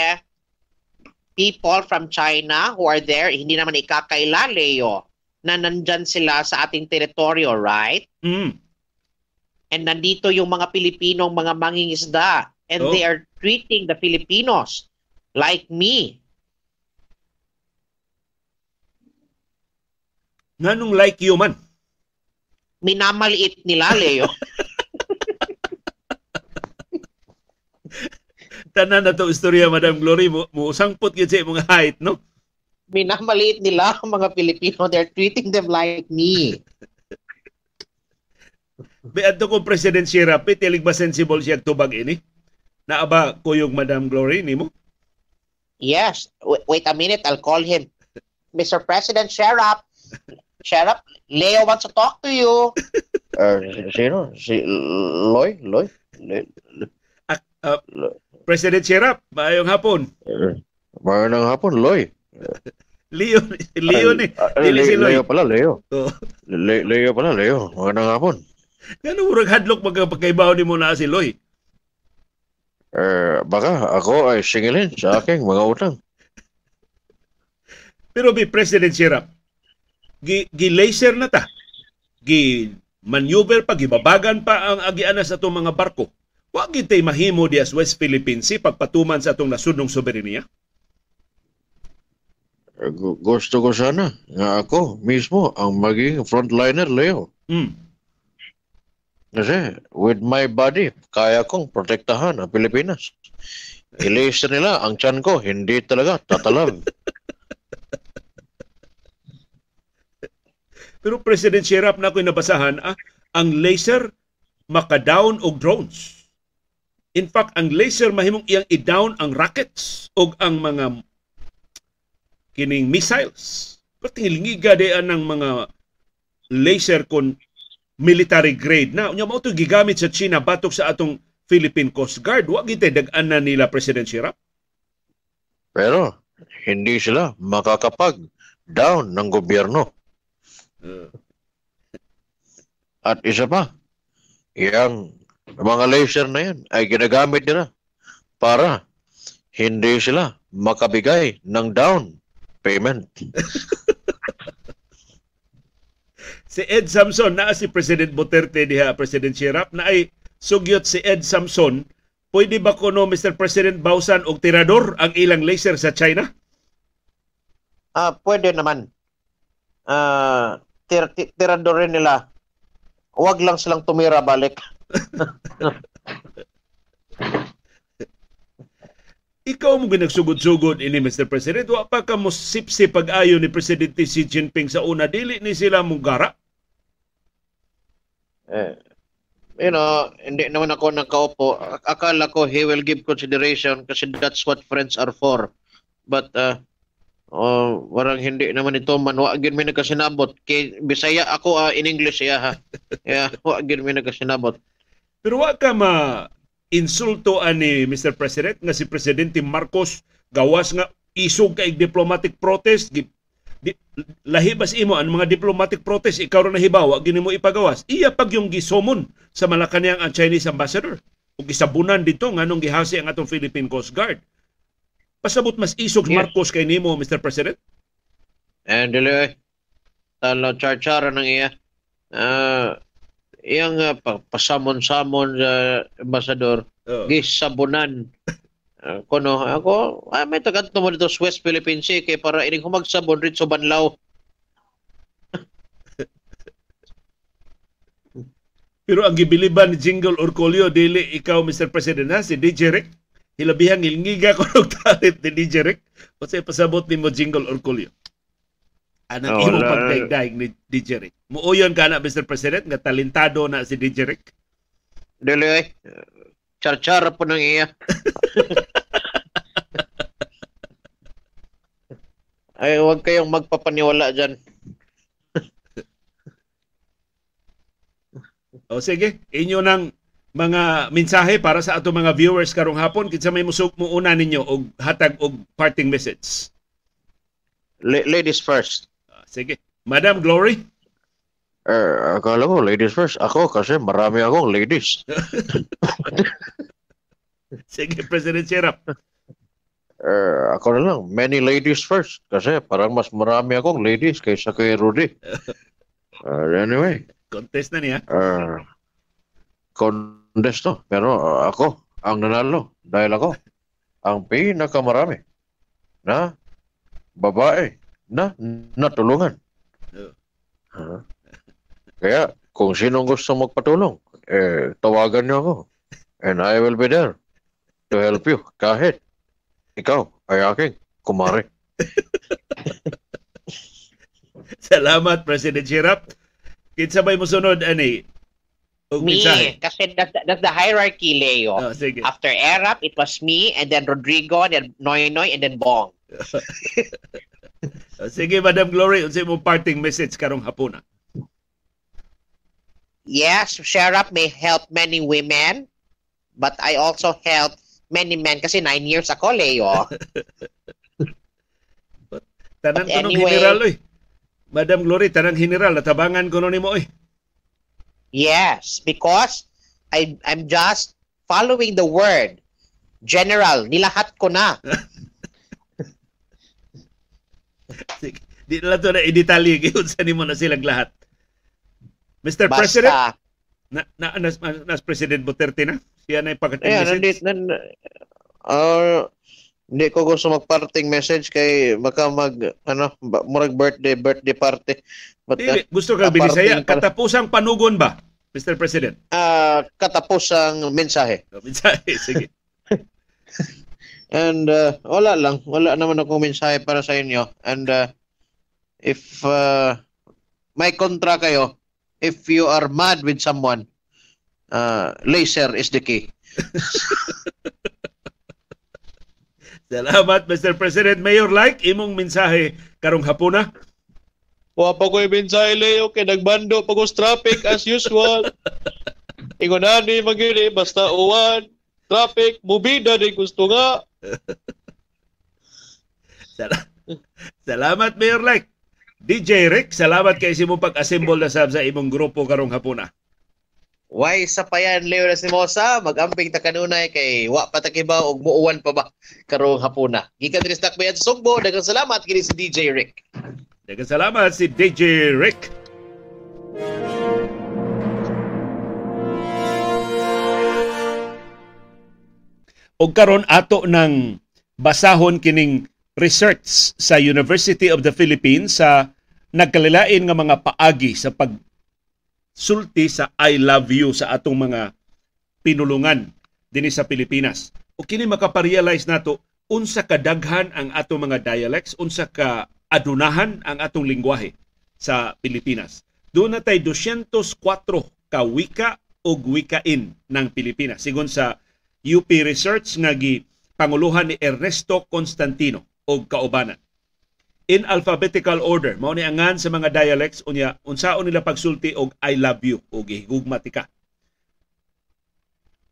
people from China who are there, hindi naman ikakaila, Leo, na nandyan sila sa ating teritoryo, right? Mm. And nandito yung mga Pilipinong mga mangingisda and Oh. they are treating the Filipinos like me. Nganong like you man? Minamaliit nila, Leo. [LAUGHS] Tanan na to istorya, Madam Glory, mo, mo sangpot gyud sa imong height, no? Minamaliit nila ang [LAUGHS] mga Pilipino. They're treating them like me. Be adto ko President Sierra, pitilig ba sensible siya tubag ini? Naaba ko yung Madam Glory nimo? Yes. Wait a minute. I'll call him. Mr. President, Sheriff. Sheriff, Leo wants to talk to you. [LAUGHS] Uh, sino? Si Loy? Loy? President Sierra, maayong hapon. Magandang hapon, Loy. Leo, Leo ni. Dili si Loy. Leo pala, Leo. Oh. Le- Leo pala, Leo. Magandang hapon. Kano murag hadlok magkapagkaibaw ni mo na si Loy? Eh, baka ako ay singilin sa aking mga utang. Pero bi President Sierra, gi, gi-laser na ta gi maneuver pa gibabagan pa ang agiana sa atong mga barko. Wa gid tay mahimo dias West Philippine Sea pagpatuman sa atong nasudnong soberenya. Gu- Gusto ko sana nga ako mismo ang maging frontliner, Leo. Hmm. Kasi with my body, kaya kong protektahan ang Pilipinas. Ilis nila ang tiyan ko, hindi talaga tatalab. [LAUGHS] Pero President Sherap na ako'y nabasahan, ah, ang laser maka-down og drones. In fact, ang laser mahimong iyang i-down ang rockets o ang mga kining missiles. Patingilingiga diyan ng mga laser kon military grade na. Unya mo ito gigamit sa China batok sa atong Philippine Coast Guard. Wa gite dagan na nila President Sherap. Pero hindi sila makakapag down ng gobyerno. Uh, At isa pa, yung mga laser na yan ay ginagamit nila para hindi sila makabigay ng down payment. [LAUGHS] si Ed Samson na si President Duterte diha President Sherap na ay sugyot si Ed Samson pwede ba kuno Mr. President bawsan og tirador ang ilang laser sa China? Ah, pwede naman. Ah, tir tir- tirador rin nila. Huwag lang silang tumira balik. [LAUGHS] Ikaw mo ginagsugod-sugod ini Mr. President wa pa ka mo sipsi pag-ayo ni Presidente Xi Jinping sa una dili ni sila mugara. Eh, you know, hindi naman ako nakaupo. Ak- Akala ko he will give consideration kasi that's what friends are for. But uh, oh, warang hindi naman ito man wa gyud mi nagkasinabot kay Bisaya ako ah, in English ya ha. Yeah, [LAUGHS] wa gyud mi nagkasinabot. Pero wa ka ma insulto ani Mr. President nga si Presidente Marcos gawas nga isog kay diplomatic protest di, lahibas imo ang mga diplomatic protest ikaw ra nahibawa gini mo ipagawas iya pag yung gisomon sa Malacañang ang Chinese ambassador ug gisabunan dito nganong gihasi ang atong Philippine Coast Guard pasabot mas isog Yes. Marcos kay nimo Mr. President And dili talo char-chara ng iya. Ah, iyang uh, pasamon-samon sa ambassador Oh. gisabunan. Kuno ako ah, may tagadto mo dito sa West Philippine Sea kay para ining humagsabon rit sa Banlaw. [LAUGHS] Pero ang gibiliban ni Jingle Orcolio dili ikaw Mr. President ha si DJ Rick hilabihang ilngiga ko og talit ni DJ Rick o pasabot nimo Jingle Orcolio. Anang Oh, imo wala. pagdaigdaig ni DJ Rick. Muuyon ka na Mr. President nga talentado na si DJ Rick. Dili ay char-chara po ng iya. [LAUGHS] ay huwag kayong magpapaniwala dyan. [LAUGHS] O sige, inyo nang mga mensahe para sa ato mga viewers karong hapon kinsa may musuk mo una ninyo og hatag og parting message. La- ladies first. Ah, Sige. Madam Glory. Eh, akala ko ladies first. Ako kasi marami akong ladies. [LAUGHS] Sige, President Sherap. Eh, ako na lang, many ladies first. Kasi parang mas marami akong ladies kaysa kay Rudy. Uh, [LAUGHS] anyway, Contest na niya. uh, contest to. Pero uh, ako, ang nanalo. Dahil ako, ang pinakamarami na babae na natulungan. Uh, kaya, kung sinong gusto magpatulong, eh, tawagan niyo ako. And I will be there to help you. Kahit ikaw ay aking kumare. [LAUGHS] Salamat, President Sherap. Kinsa may musunod, ani? Og Me, mensahe. kasi that's, that's the hierarchy, Leo. Oh, sige. After Erap, it was me, and then Rodrigo, and then Noy Noy, and then Bong. [LAUGHS] Oh, sige, Madam Glory, unsa mo parting message karong hapuna? Yes, Sherap may help many women, but I also help many men kasi nine years ako, Leo. Tanan But anyway- general, oy. Madam Glory, tanang general, natabangan ko nun nimo, oy. yes, because I, I'm just following the word. General, nilahat ko na. Di na to na i-detalye, giyon sa nimo na silang lahat. Mr. President, Basta, na, na, nas, nas President Duterte na? Siya na yung pagkating Ayan, message? nandit, nan, ah, hindi ko gusto magparting message kay baka mag, ano, murag birthday, birthday party. But, Dili, gusto ka binisaya. Katapusang panugon ba, Mr. President? ah, katapos ang mensahe. Mensahe, [LAUGHS] sige. And uh, wala lang, wala naman akong mensahe para sa inyo. And uh, if uh, may kontra kayo, if you are mad with someone, uh, laser is the key. [LAUGHS] Salamat, Mr. President. Mayor Like, imong mensahe karong hapuna. Wa pa ko'y mensahe, Leo, kay nagbando pagos traffic as usual. [LAUGHS] Ingon na ni magili, basta uwan, traffic, mubida din gusto nga. [LAUGHS] Sal- Salamat, Mayor Like. DJ Rick, salamat kay imong pag-assemble na sab sa imong grupo karong hapuna. Why sa payan Leo na si Mosa, magamping ta kanunay kay wa pa ta kibaw og muuwan pa ba karong hapuna. Gikan diri sa Takbayan Sugbo, daghang salamat kini si DJ Rick. Daghang salamat si DJ Rick. Og karon ato ng basahon kining research sa University of the Philippines sa nagkalilain nga mga paagi sa pag sulti sa I love you sa atong mga pinulungan dinhi sa Pilipinas. O kini makaparealize nato unsa kadaghan ang atong mga dialects, unsa ka adunahan ang atong lingwahe sa Pilipinas. Doon na tay 204 ka wika o wikain ng Pilipinas. Sigon sa UP Research nga gi panguluhan ni Ernesto Constantino og kaubanan. In alphabetical order, mao ni angan sa mga dialects unya unsaon nila pagsulti og I love you o gihigugmatika.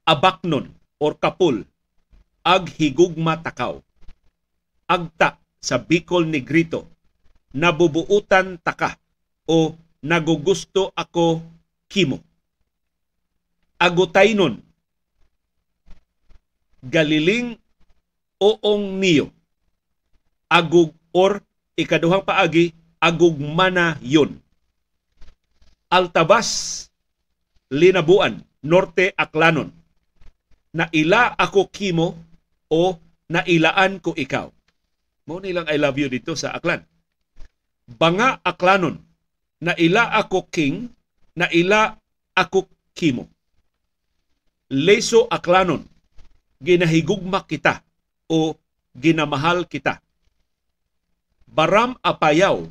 Abaknon or kapul ag higugma takaw. Agta sa Bicol Negrito nabubuutan taka o nagugusto ako kimo. Agutaynon galiling oong niyo. Agug or ikaduhang paagi agugmana yun. Altabas Linabuan, Norte Aklanon. Na ila ako kimo o nailaan ko ikaw. Mo nilang I love you dito sa Aklan. Banga Aklanon. Na ila ako king, na ila ako kimo. Leso Aklanon. Ginahigugma kita o ginamahal kita. Baram Apayaw.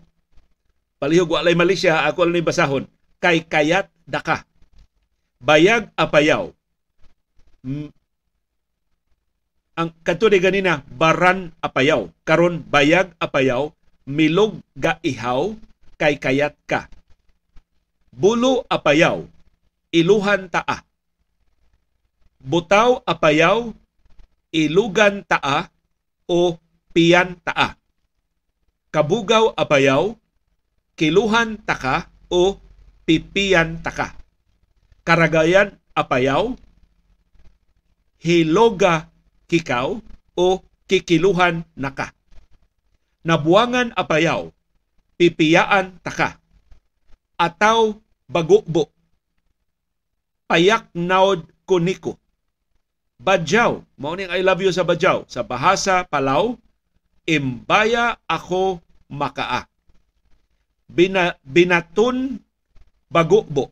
Palihog walay Malaysia, ako lang basahon. Kay Kayat Daka. Bayag Apayaw. Mm, ang kanto ni ganina Baran Apayaw. Karon Bayag Apayaw, Milog ga ihaw kay kayat ka. Bulo Apayaw, Iluhan taa. Butaw Apayaw, Ilugan taa o Piyan taa. Kabugaw Apayaw, Kiluhan taka o Pipiyan taka. Karagayan Apayaw, Hiloga kikaw o kikiluhan naka. Nabuangan apayaw, pipiyaan taka. Ataw bagukbo, payak naod kuniko. Badyaw, mao I love you sa Badyaw. Sa bahasa Palaw, imbaya ako makaa. Bina, binatun bagukbo,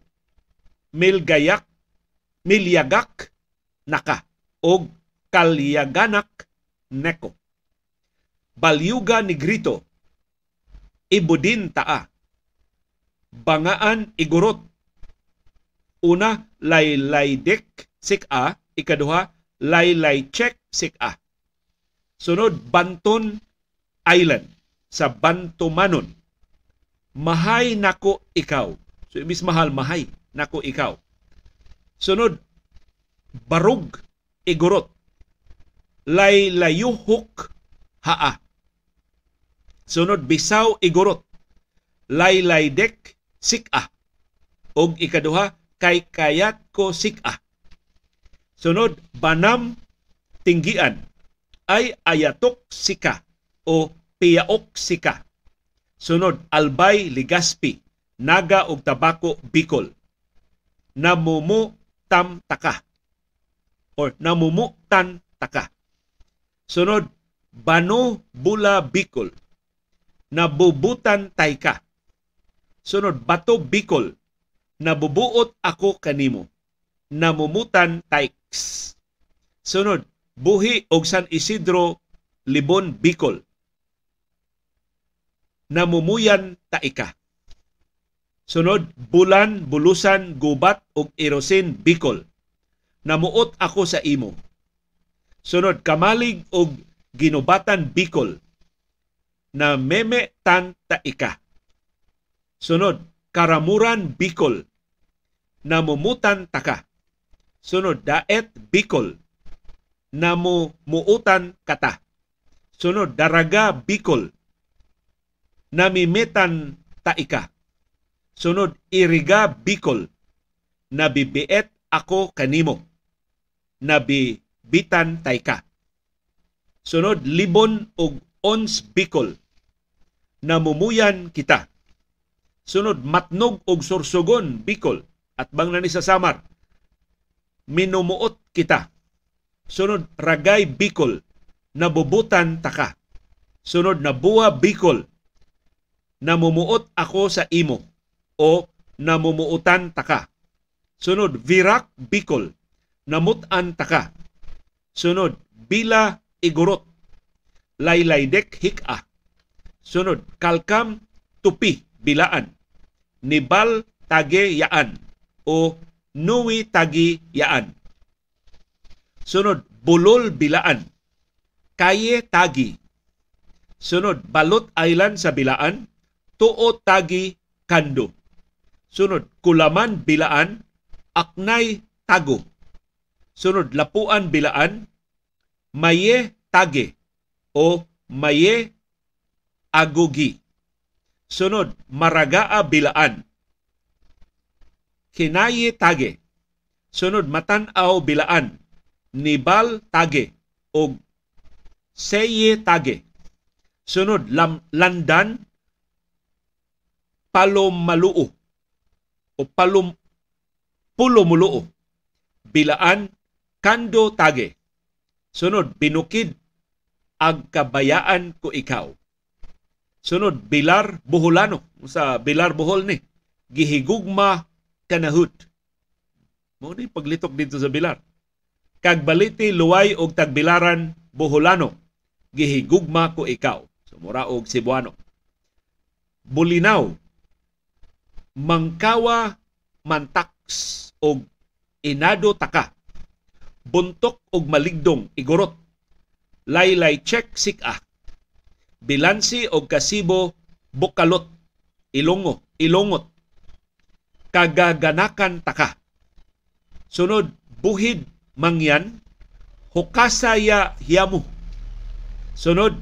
milgayak, milyagak naka og kalyaganak neko. Balyuga ni Grito, ibudin taa. Bangaan igurot. Una, laylaydek sik-a. Ikaduha, laylaychek sik-a. Sunod, Banton Island sa Bantumanon. Mahay nako ikaw. So, ibis mahal, mahay nako ikaw. Sunod, Barug igurot. Laylayuhok haa. Sunod, Bisaw igurot. Laylaydek sik-a. Og ikaduha, kay kayat ko sik-a. Sunod, Banam tinggian ay ayatok sika o piyaok sika. Sunod, Albay Ligaspi, Naga og Tabako Bicol. namumutam taka or namumutan taka. Sunod, Bano Bula Bicol, nabubutan tay ka. Sunod, Bato Bicol, nabubuot ako kanimo. Namumutan tykes. Sunod, Buhi og San Isidro Libon Bicol. Namumuyan taika. Sunod, Bulan, Bulusan, Gubat ug Erosin Bicol. Namuot ako sa imo. Sunod, Kamalig og Ginubatan Bicol. Na meme tan taika. Sunod, Karamuran Bicol. Namumutan taka. Sunod, Daet Bicol namumuutan kata. Sunod, Daraga Bicol, namimitan taika. Sunod, Iriga Bicol, nabibiet ako kanimo. Nabibitan taika. Sunod, Libon og Ons Bicol, namumuyan kita. Sunod, Matnog og Sorsogon Bicol, at bang na ni sa Samar, minumuot kita Sunod, Ragay Bicol, nabubutan taka. Sunod, Nabuwa Bicol, namumuot ako sa imo o namumuutan taka. Sunod, Virak Bicol, namutan taka. Sunod, Bila Igorot, Laylaydek Hika. Sunod, Kalkam Tupi Bilaan, Nibal Tage Yaan o Nuwi Tagi Yaan. Sunod, Bulol Bilaan. Kaye Tagi. Sunod, Balot Island sa Bilaan. Tuo Tagi Kando. Sunod, Kulaman Bilaan. Aknay Tago. Sunod, Lapuan Bilaan. Maye Tage o Maye Agugi. Sunod, Maragaa Bilaan. Kinaye Tage. Sunod, Matanaw Bilaan Nibal Tage o Seye Tage. Sunod, Lam, Landan Palomaluo o Palom Pulomuluo. Bilaan Kando Tage. Sunod, Binukid Agkabayaan ko ikaw. Sunod, Bilar Buholano. Sa Bilar Buhol ni. Gihigugma Kanahut. Mo ni paglitok dito sa Bilar kag baliti luway og tagbilaran Boholano gihigugma ko ikaw. So mura og Cebuano. Bulinaw. Mangkawa mantax og inado taka. Buntok og maligdong igorot. Laylay check sika bilansi og kasibo bukalot. Ilongo ilongot. Kagaganakan taka. Sunod buhid mangyan hukasaya hiyamu. Sunod,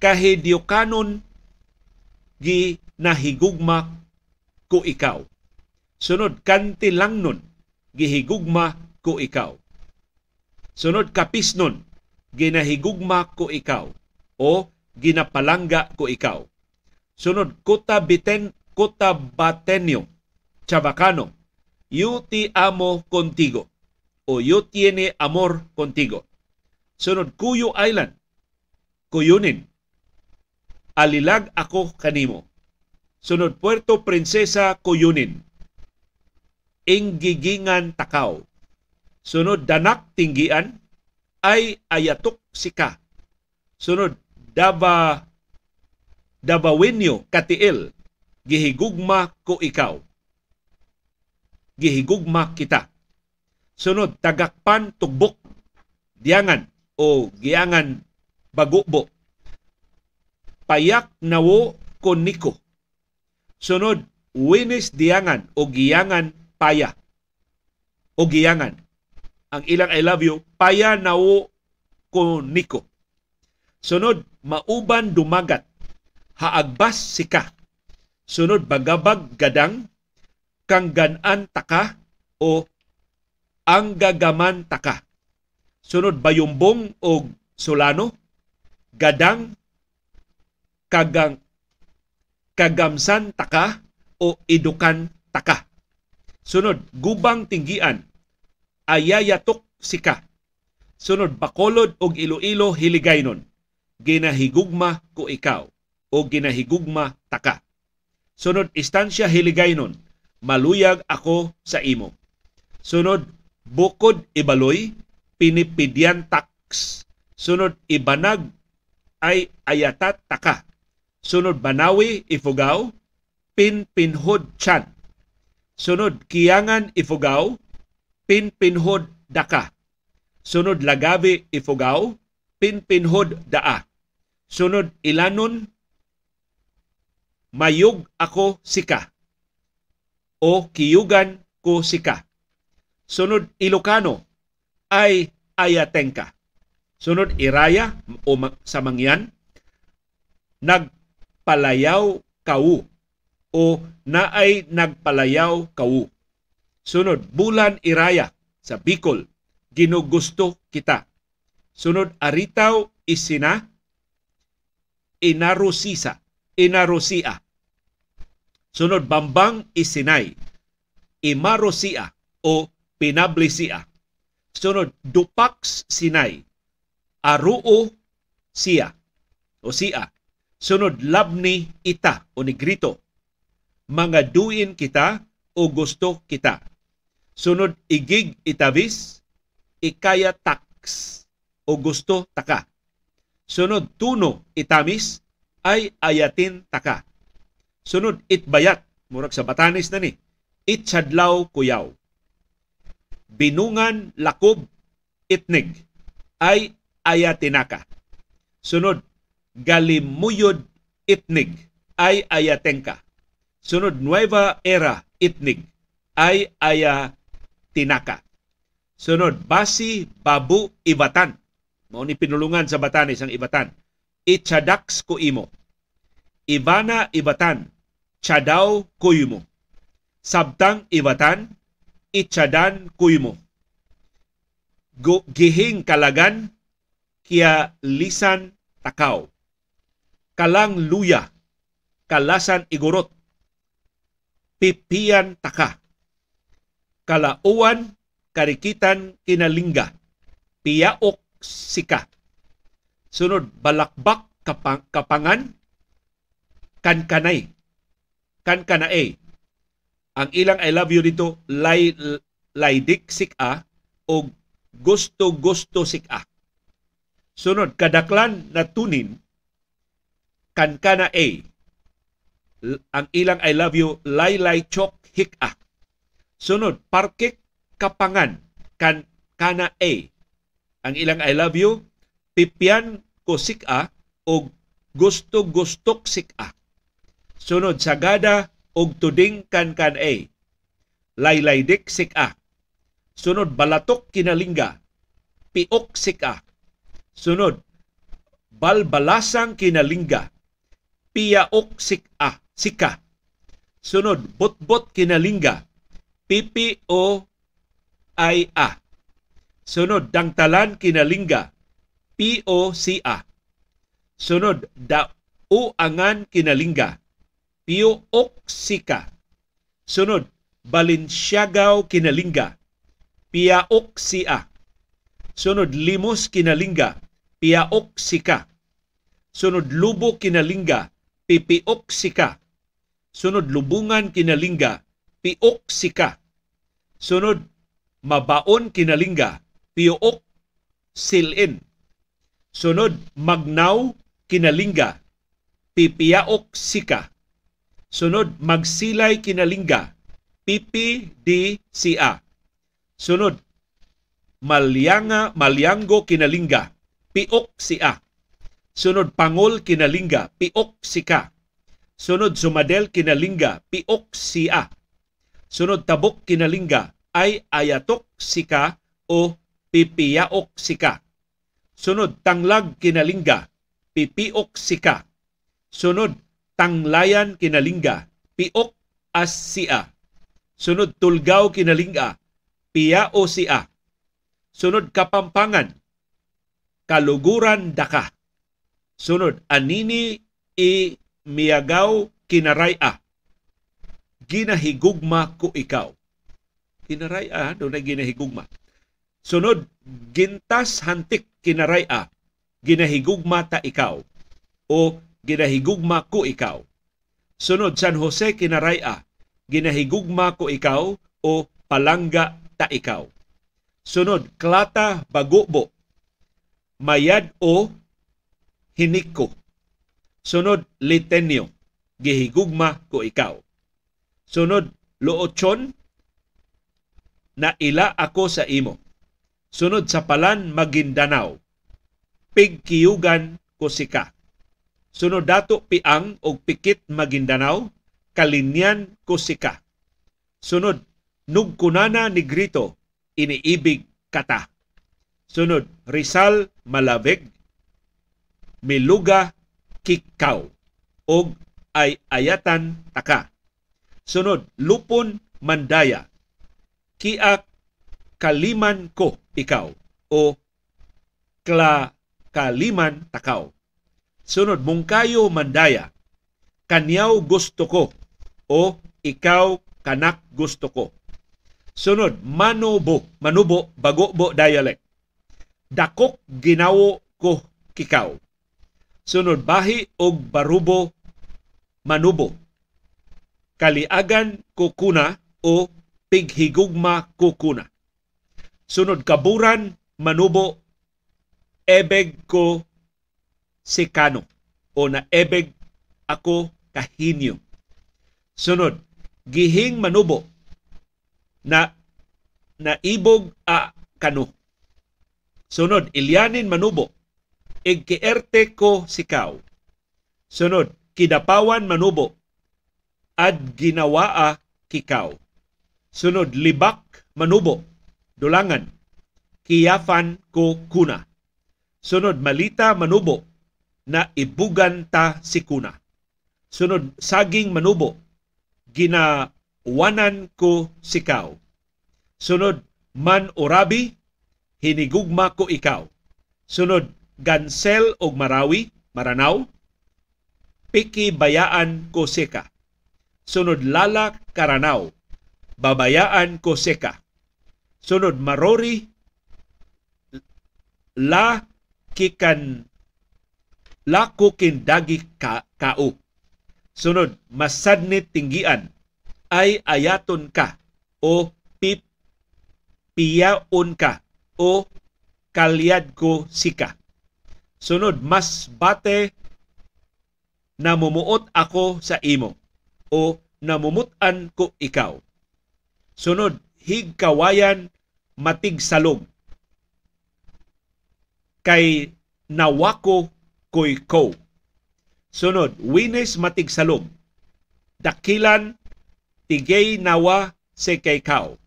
kahidyokanon gi nahigugma ko ikaw. Sunod, kantilangnon gihigugma ko ikaw. Sunod, kapisnon ginahigugma ko ikaw o ginapalangga ko ikaw. Sunod, kuta biten, kuta batenyo, chabacano, yuti amo contigo o yo tiene amor contigo. Sunod, Kuyo Island, Kuyunin, alilag ako kanimo. Sunod, Puerto Princesa, Kuyunin, inggigingan takaw. Sunod, Danak Tinggian, ay ayatok sika. Sunod, Daba Dabawinyo Katiil, gihigugma ko ikaw. Gihigugma kita Sunod, tagakpan tugbok diangan o giangan bagubo. Payak nawo koniko. Sunod, winis diangan o giangan paya. O giangan. Ang ilang I love you, paya nawo koniko. Sunod, mauban dumagat. Haagbas sika. Sunod, bagabag gadang. Kangganan taka o ang gagaman taka. Sunod bayumbong og solano, gadang kagang kagamsan taka o idukan taka. Sunod, gubang tinggian, ayayatok sika. Sunod, bakolod og Iloilo hiligaynon, ginahigugma ko ikaw o ginahigugma taka. Sunod, istansya hiligaynon, maluyag ako sa imo. Sunod, bukod ibaloy, pinipidyan tax. Sunod, ibanag ay ayatat taka. Sunod, banawi ifugaw, pinpinhod chan. Sunod, kiyangan ifugaw, pinpinhod daka. Sunod, lagabi ifugaw, pinpinhod daa. Sunod, ilanon, mayug ako sika. O kiyugan ko sika. Sunod, Ilocano, ay ayatengka. Sunod, Iraya o sa mangyan, nagpalayaw kau o naay nagpalayaw kau. Sunod, Bulan Iraya sa Bicol, ginugusto kita. Sunod, Aritaw Isina, Inarosisa, Inarosia. Sunod, Bambang Isinay, Imarosia o Pinablisia. Sunod, Dupax Sinay, Aruo Siya o Siya. Sunod, Labni Ita o Negrito. Mga duin kita o gusto kita. Sunod, Igig Itavis, Ikaya Tax o gusto taka. Sunod, Tuno Itamis, ay ayatin taka. Sunod, Itbayat, murag sa Batanes na ni, Itsadlaw Kuyaw. Binungan Lakob Itnig, ay ayatinaka. Sunod, Galimuyod Itnig, ay ayatengka. Sunod, Nueva Era Itnig, ay ayatinaka. Sunod, Basi Babu Ibatan. Mao ni pinulungan sa Batanes ang Ibatan. Ichadax ko imo. Ivana Ibatan, Chadaw kuymo. Sabtang Ibatan, Ichadan kuymo. Gihing kalagan, kia lisan takaw. Kalang luya, kalasan igurot. Pipian taka. Kalauan, karikitan kinalingga. Piyaok sika. Sunod, balakbak kapang, kapangan, kankanay. Kankanae. Ang ilang I love you dito, lay, laydik sika o gusto-gusto sika. Sunod, kadaklan na tunin, kankanae. Ang ilang I love you, laylay chok hika. Sunod, parkik kapangan, kan kana A. Ang ilang I love you, pipyan ko sika o gusto-gustok sika. Sunod, sagada og tuding kan kan A. Laylaydik sika. Sunod, balatok kinalingga, piok sika. Sunod, balbalasang kinalingga, piyaok sika. sika. Sunod, botbot kinalingga, pipi o ay a. Sunod, dangtalan kinalingga, P-O-C-A. Sunod, da angan kinalingga, Pio-ok-sika. Sunod, Balinsiyagaw kinalingga, Piaok-sia. Sunod, Limos kinalingga, Piaok-sika. Sunod, Lubo kinalingga, Pipiok-sika. Sunod, Lubungan kinalingga, Piok sika. Sunod, mabaon kinalingga, piok silin. Sunod, magnaw kinalingga, pipiyaok sika. Sunod, magsilay kinalingga, sia. Sunod, malyanga, malyango kinalingga, piok sia. Sunod, pangol kinalingga, piok sika. Sunod, sumadel kinalingga, piok sia sunod tabok kinalingga ay ayatok sika o pipiyaok sika. Sunod tanglag kinalingga, pipiok sika. Sunod tanglayan kinalingga, piok as sia. Sunod tulgaw kinalingga, piya o sia. Sunod kapampangan, kaluguran daka. Sunod anini i miyagaw kinaraya ginahigugma ko ikaw. Kinaray-a do na ginahigugma. Sunod, gintas hantik kinaray-a ginahigugma ta ikaw o ginahigugma ko ikaw. Sunod, San Jose kinaray-a ginahigugma ko ikaw o palangga ta ikaw. Sunod, klata bagubo mayad o hinik ko. Sunod, litenyo gihigugma ko ikaw. Sunod, loochon na ila ako sa imo. Sunod sa palan Maguindanao, pigkiyugan ko sika. Sunod dato piang og pikit Maguindanao, kalinyan ko sika. Sunod, nugkunana ni Grito, iniibig kata. Sunod, Rizal Malavig, Miluga Kikaw, og ay ayatan taka. Sunod, Lupon Mandaya, Kiak Kaliman ko ikaw o Kla Kaliman takaw. Sunod, Mungkayo Mandaya, Kanyaw gusto ko o Ikaw kanak gusto ko. Sunod, Manubo, Manubo, Bagobo dialect. Dakok ginawo ko kikaw. Sunod, Bahi og Barubo, Manubo. Kaliagan ko kuna o pighigugma ko kuna. Sunod, Kaburan, Manubo, ebeg ko si Kano o na ebeg ako kahinyo. Sunod, gihing manubo na naibog a kano. Sunod, ilyanin manubo, igkierte ko sikaw. Sunod, kidapawan manubo, ad ginawaa kikaw. Sunod, libak manubo, dulangan, kiyafan ko kuna. Sunod, malita manubo, na ibugan ta si kuna. Sunod, saging manubo, ginawanan ko sikaw. Sunod, man orabi, hinigugma ko ikaw. Sunod, gansel og marawi, maranaw, piki bayaan ko sika. Sunod, lala karanaw, babayaan ko sika. Sunod, marori, la kikan la ko kindagi ka, kao. Sunod, masadnit tinggian ay ayaton ka o pip piyaon ka o kalyad ko sika. Sunod, mas bate namumuot ako sa imo o namumutan ko ikaw. Sunod, higkawayan matig salog kay nawako koy ko. Sunod, winis matig salog. Dakilan tigay nawa se kay kao.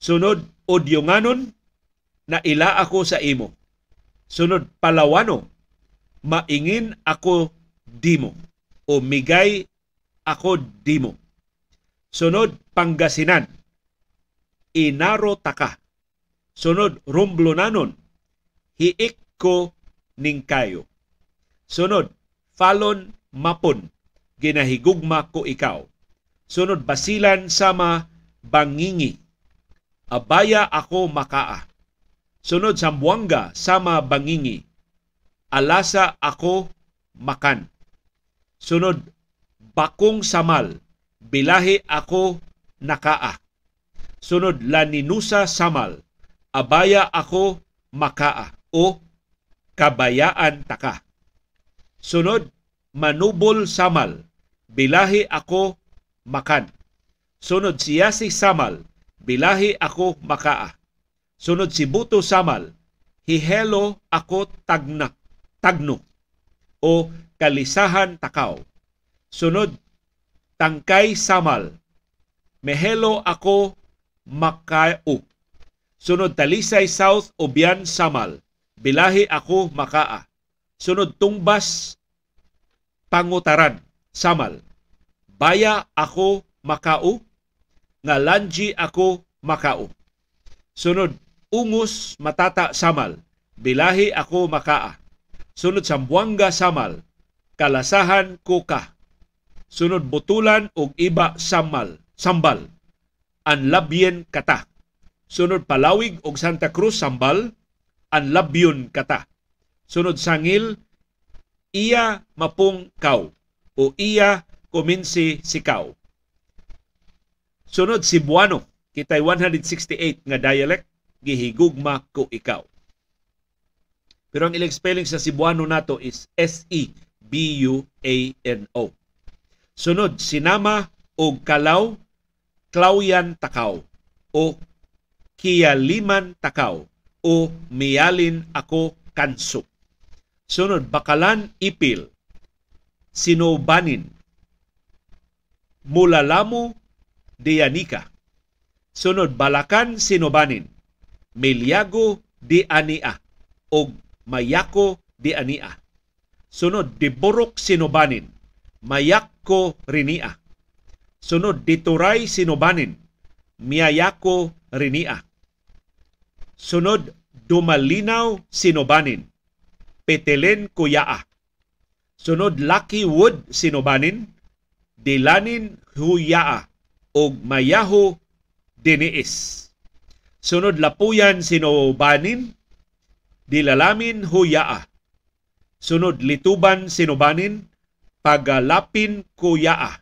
Sunod, odyonganon na ila ako sa imo. Sunod, palawano, maingin ako dimo o migay ako dimo. Sunod, Pangasinan, inaro taka. Sunod, Rumblonanon, hiik ko ning kayo. Sunod, Falon Mapon, ginahigugma ko ikaw. Sunod, Basilan sama Bangingi, abaya ako makaa. Sunod, Sambuanga sama Bangingi, alasa ako makan. Sunod, Bakong Samal, bilahi ako nakaa. Sunod, Laninusa Samal, abaya ako makaa o kabayaan taka. Sunod, manubol samal, bilahi ako makan. Sunod, siyasi samal, bilahi ako makaa. Sunod, si buto samal, hihelo ako tagna, tagno o kalisahan takaw. Sunod, tangkay samal, mehelo ako makao. Sunod, talisay south o biyan samal, bilahi ako makaa sunod tungbas pangutaran samal baya ako makao nga lanji ako makao sunod ungos matata samal bilahi ako makaa sunod sambuanga samal kalasahan ko ka sunod butulan og iba samal sambal ang labyen kata. Sunod Palawig og Santa Cruz Sambal, ang labyon kata. Sunod Sangil, iya mapung kaw o iya kuminsi sikaw. Sunod Cebuano, kitay 168 nga dialect, gihigugma ko ikaw. Pero ang ilang spelling sa Cebuano nato is S-E-B-U-A-N-O. Sunod, sinama o kalaw, klawyan takaw o kiyaliman takaw o miyalin ako kanso. Sunod, bakalan ipil, sinobanin, mulalamo dianika. Sunod, balakan sinobanin, milyago di ania o mayako di ania. Sunod, diburok sinobanin, mayako rinia. Sunod, dituray sinobanin, miyayako rinia. Sunod, dumalinaw sinobanin, petelen kuyaa. Sunod, lucky wood sinobanin, dilanin huyaa o mayaho diniis. Sunod, lapuyan sinobanin, dilalamin huyaa. Sunod, lituban sinobanin, pagalapin kuyaa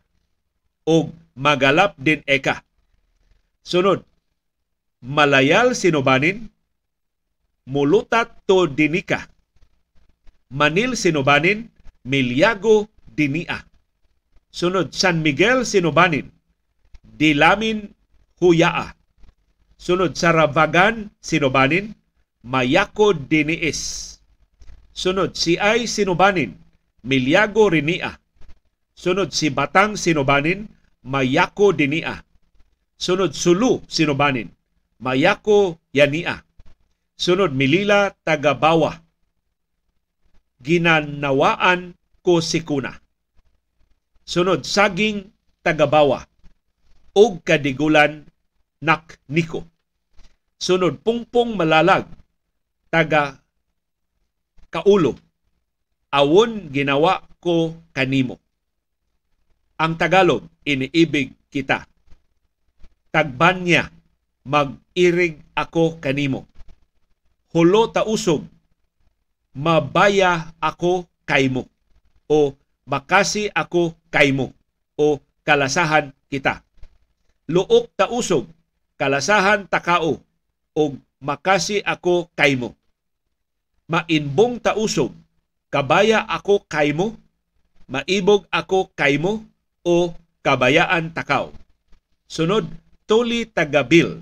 o magalap din eka. Sunod, malayal sinobanin, mulutat to dinika. Manil sinobanin, milyago dinia. Sunod, San Miguel sinobanin, dilamin huyaa. Sunod, Saravagan sinobanin, mayako diniis. Sunod, si ay sinobanin, milyago rinia. Sunod, si Batang sinobanin, mayako dinia. Sunod, Sulu sinobanin, mayako yania. Sunod, Milila Tagabawa, ginanawaan ko si kuna. Sunod, Saging Tagabawa, og kadigulan nak niko. Sunod, Pungpong Malalag, taga kaulo. Awon ginawa ko kanimo. Ang Tagalog, iniibig kita. Tagbanya, mag-irig ako kanimo. Hulo tausog, mabaya ako kaymo. O makasi ako kaymo. O kalasahan kita. Luok tausog, kalasahan takao. O makasi ako kaymo mainbong tausog, kabaya ako kaymo, maibog ako kaymo, o kabayaan takaw. Sunod, tuli tagabil,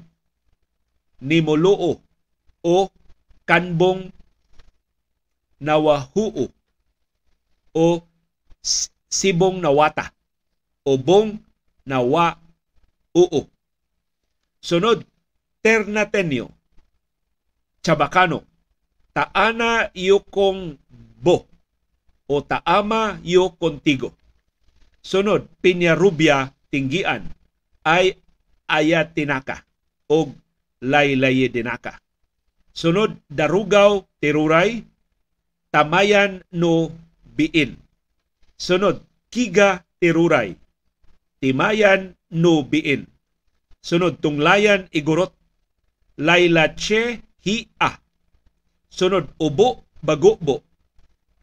nimuluo, o kanbong nawahuo, o sibong nawata, o bong nawa uo. Sunod, ternatenyo, chabacano, taana iyo kong bo o taama yo contigo. Sunod, pinyarubya tinggian ay ayatinaka o laylaye dinaka. Sunod, darugaw tiruray tamayan no biin. Sunod, kiga tiruray timayan no biin. Sunod, tunglayan igurot laylache hi-a Sunod, ubo, bagubo.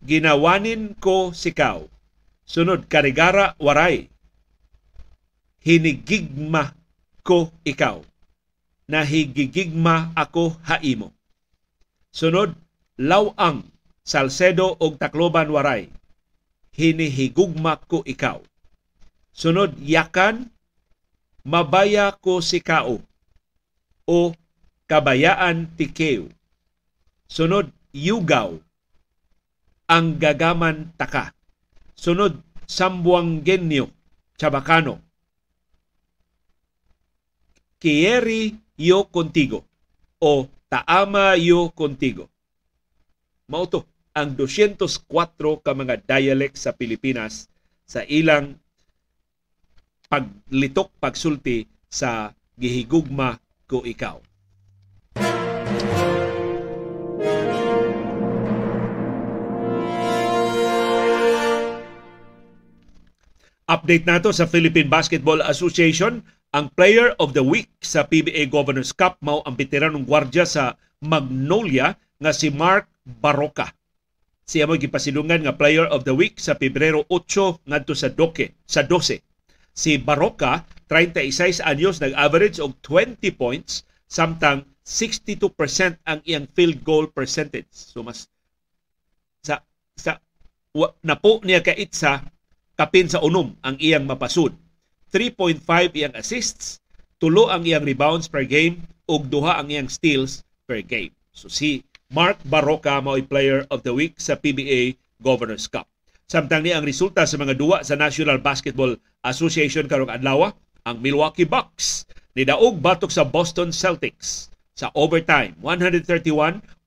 Ginawanin ko sikaw. Sunod, karigara, waray. Hinigigma ko ikaw. Nahigigigma ako haimo. Sunod, lawang, salsedo og takloban waray. Hinihigugma ko ikaw. Sunod, yakan, mabaya ko sikao o kabayaan tikeo Sunod, yugaw, ang gagaman taka. Sunod, sambuangenyo, chabacano. Kieri yo contigo o taama yo contigo. Mauto ang 204 ka mga dialect sa Pilipinas sa ilang paglitok pagsulti sa gihigugma ko ikaw. Update nato sa Philippine Basketball Association Ang player of the week sa PBA Governors Cup mao ang veteranong gwardya sa Magnolia nga si Mark Baroka. Siya mo gipasilungan nga player of the week sa Pebrero 8 ngadto sa Doke sa 12. Si Baroka 36 anyos nag-average og 20 points samtang 62% ang iyang field goal percentage. So mas sa sa wa, napo niya ka itsa kapin sa unom ang iyang mapasud. 3.5 iyang assists, tulo ang iyang rebounds per game ug duha ang iyang steals per game. So si Mark Baroka mao player of the week sa PBA Governors Cup. Samtang ni ang resulta sa mga duwa sa National Basketball Association karong adlaw, ang Milwaukee Bucks ni daog batok sa Boston Celtics sa overtime 131-125.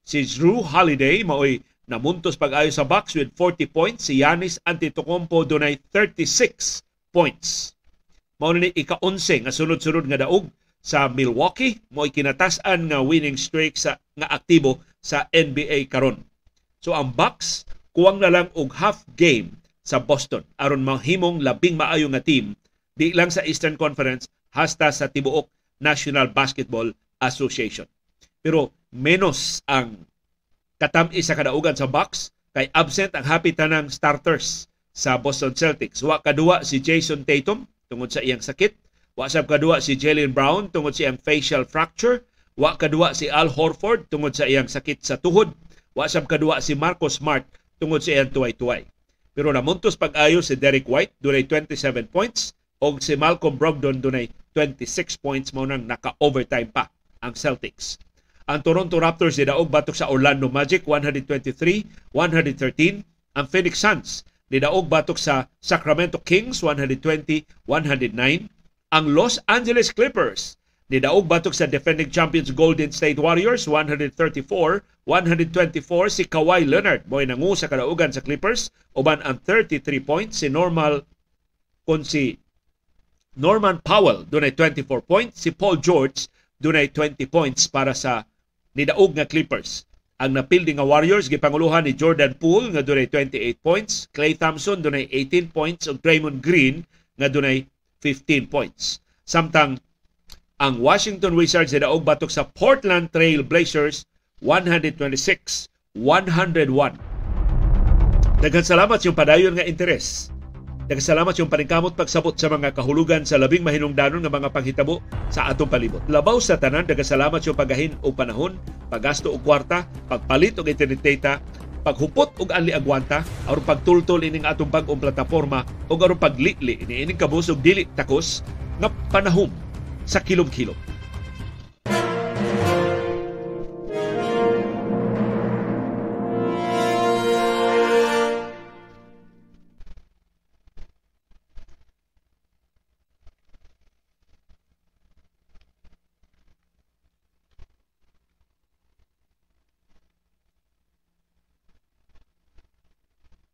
Si Drew Holiday mao'y namuntos pag-ayo sa Bucks with 40 points. Si Giannis Antetokounmpo dunay 36 points. Mao ni ika-11 nga sunod-sunod nga daog sa Milwaukee mo'y kinatasan nga winning streak sa nga aktibo sa NBA karon. So ang Bucks kuwang na lang og half game sa Boston aron mahimong labing maayo nga team di lang sa Eastern Conference hasta sa tibuok National Basketball Association. Pero menos ang katami sa kadaugan sa box kay absent ang happy tanang starters sa Boston Celtics. Wa kaduwa si Jason Tatum tungod sa iyang sakit. Wa sab kaduwa si Jalen Brown tungod sa iyang facial fracture. Wa kaduwa si Al Horford tungod sa iyang sakit sa tuhod. Wa sab kaduwa si Marcus Smart tungod sa iyang tuway-tuway. Pero namuntos pag-ayo si Derek White dunay 27 points o si Malcolm Brogdon dunay 26 points mo nang naka-overtime pa ang Celtics. Ang Toronto Raptors nidaog batok sa Orlando Magic 123-113. Ang Phoenix Suns nidaog batok sa Sacramento Kings 120-109. Ang Los Angeles Clippers. Nidaog batok sa defending champions Golden State Warriors 134-124 si Kawhi Leonard. Mo'y nangu sa kadaugan sa Clippers. Uban ang 33 points si normal kun si Norman Powell dunay 24 points. Si Paul George dunay 20 points para sa nidaog nga Clippers. Ang napildi nga Warriors gipanguluhan ni Jordan Poole nga dunay 28 points, Klay Thompson dunay 18 points. Ug Draymond Green nga dunay 15 points. Samtang ang Washington Wizards nidaog batok sa Portland Trail Blazers 126-101. Daghang salamat yung padayon nga interes Nagsalamat yung paningkamot pagsabot sa mga kahulugan sa labing mahinungdanon nga mga panghitabo sa atong palibot. Labaw sa tanan, nagasalamat yung pagahin o panahon, paggasto o kwarta, pagpalit og internet data, paghupot og anli agwanta, aron pagtultol ining atong bag-ong plataporma o aron paglitli ini ining kabus og dili takos nga panahon sa kilom-kilom.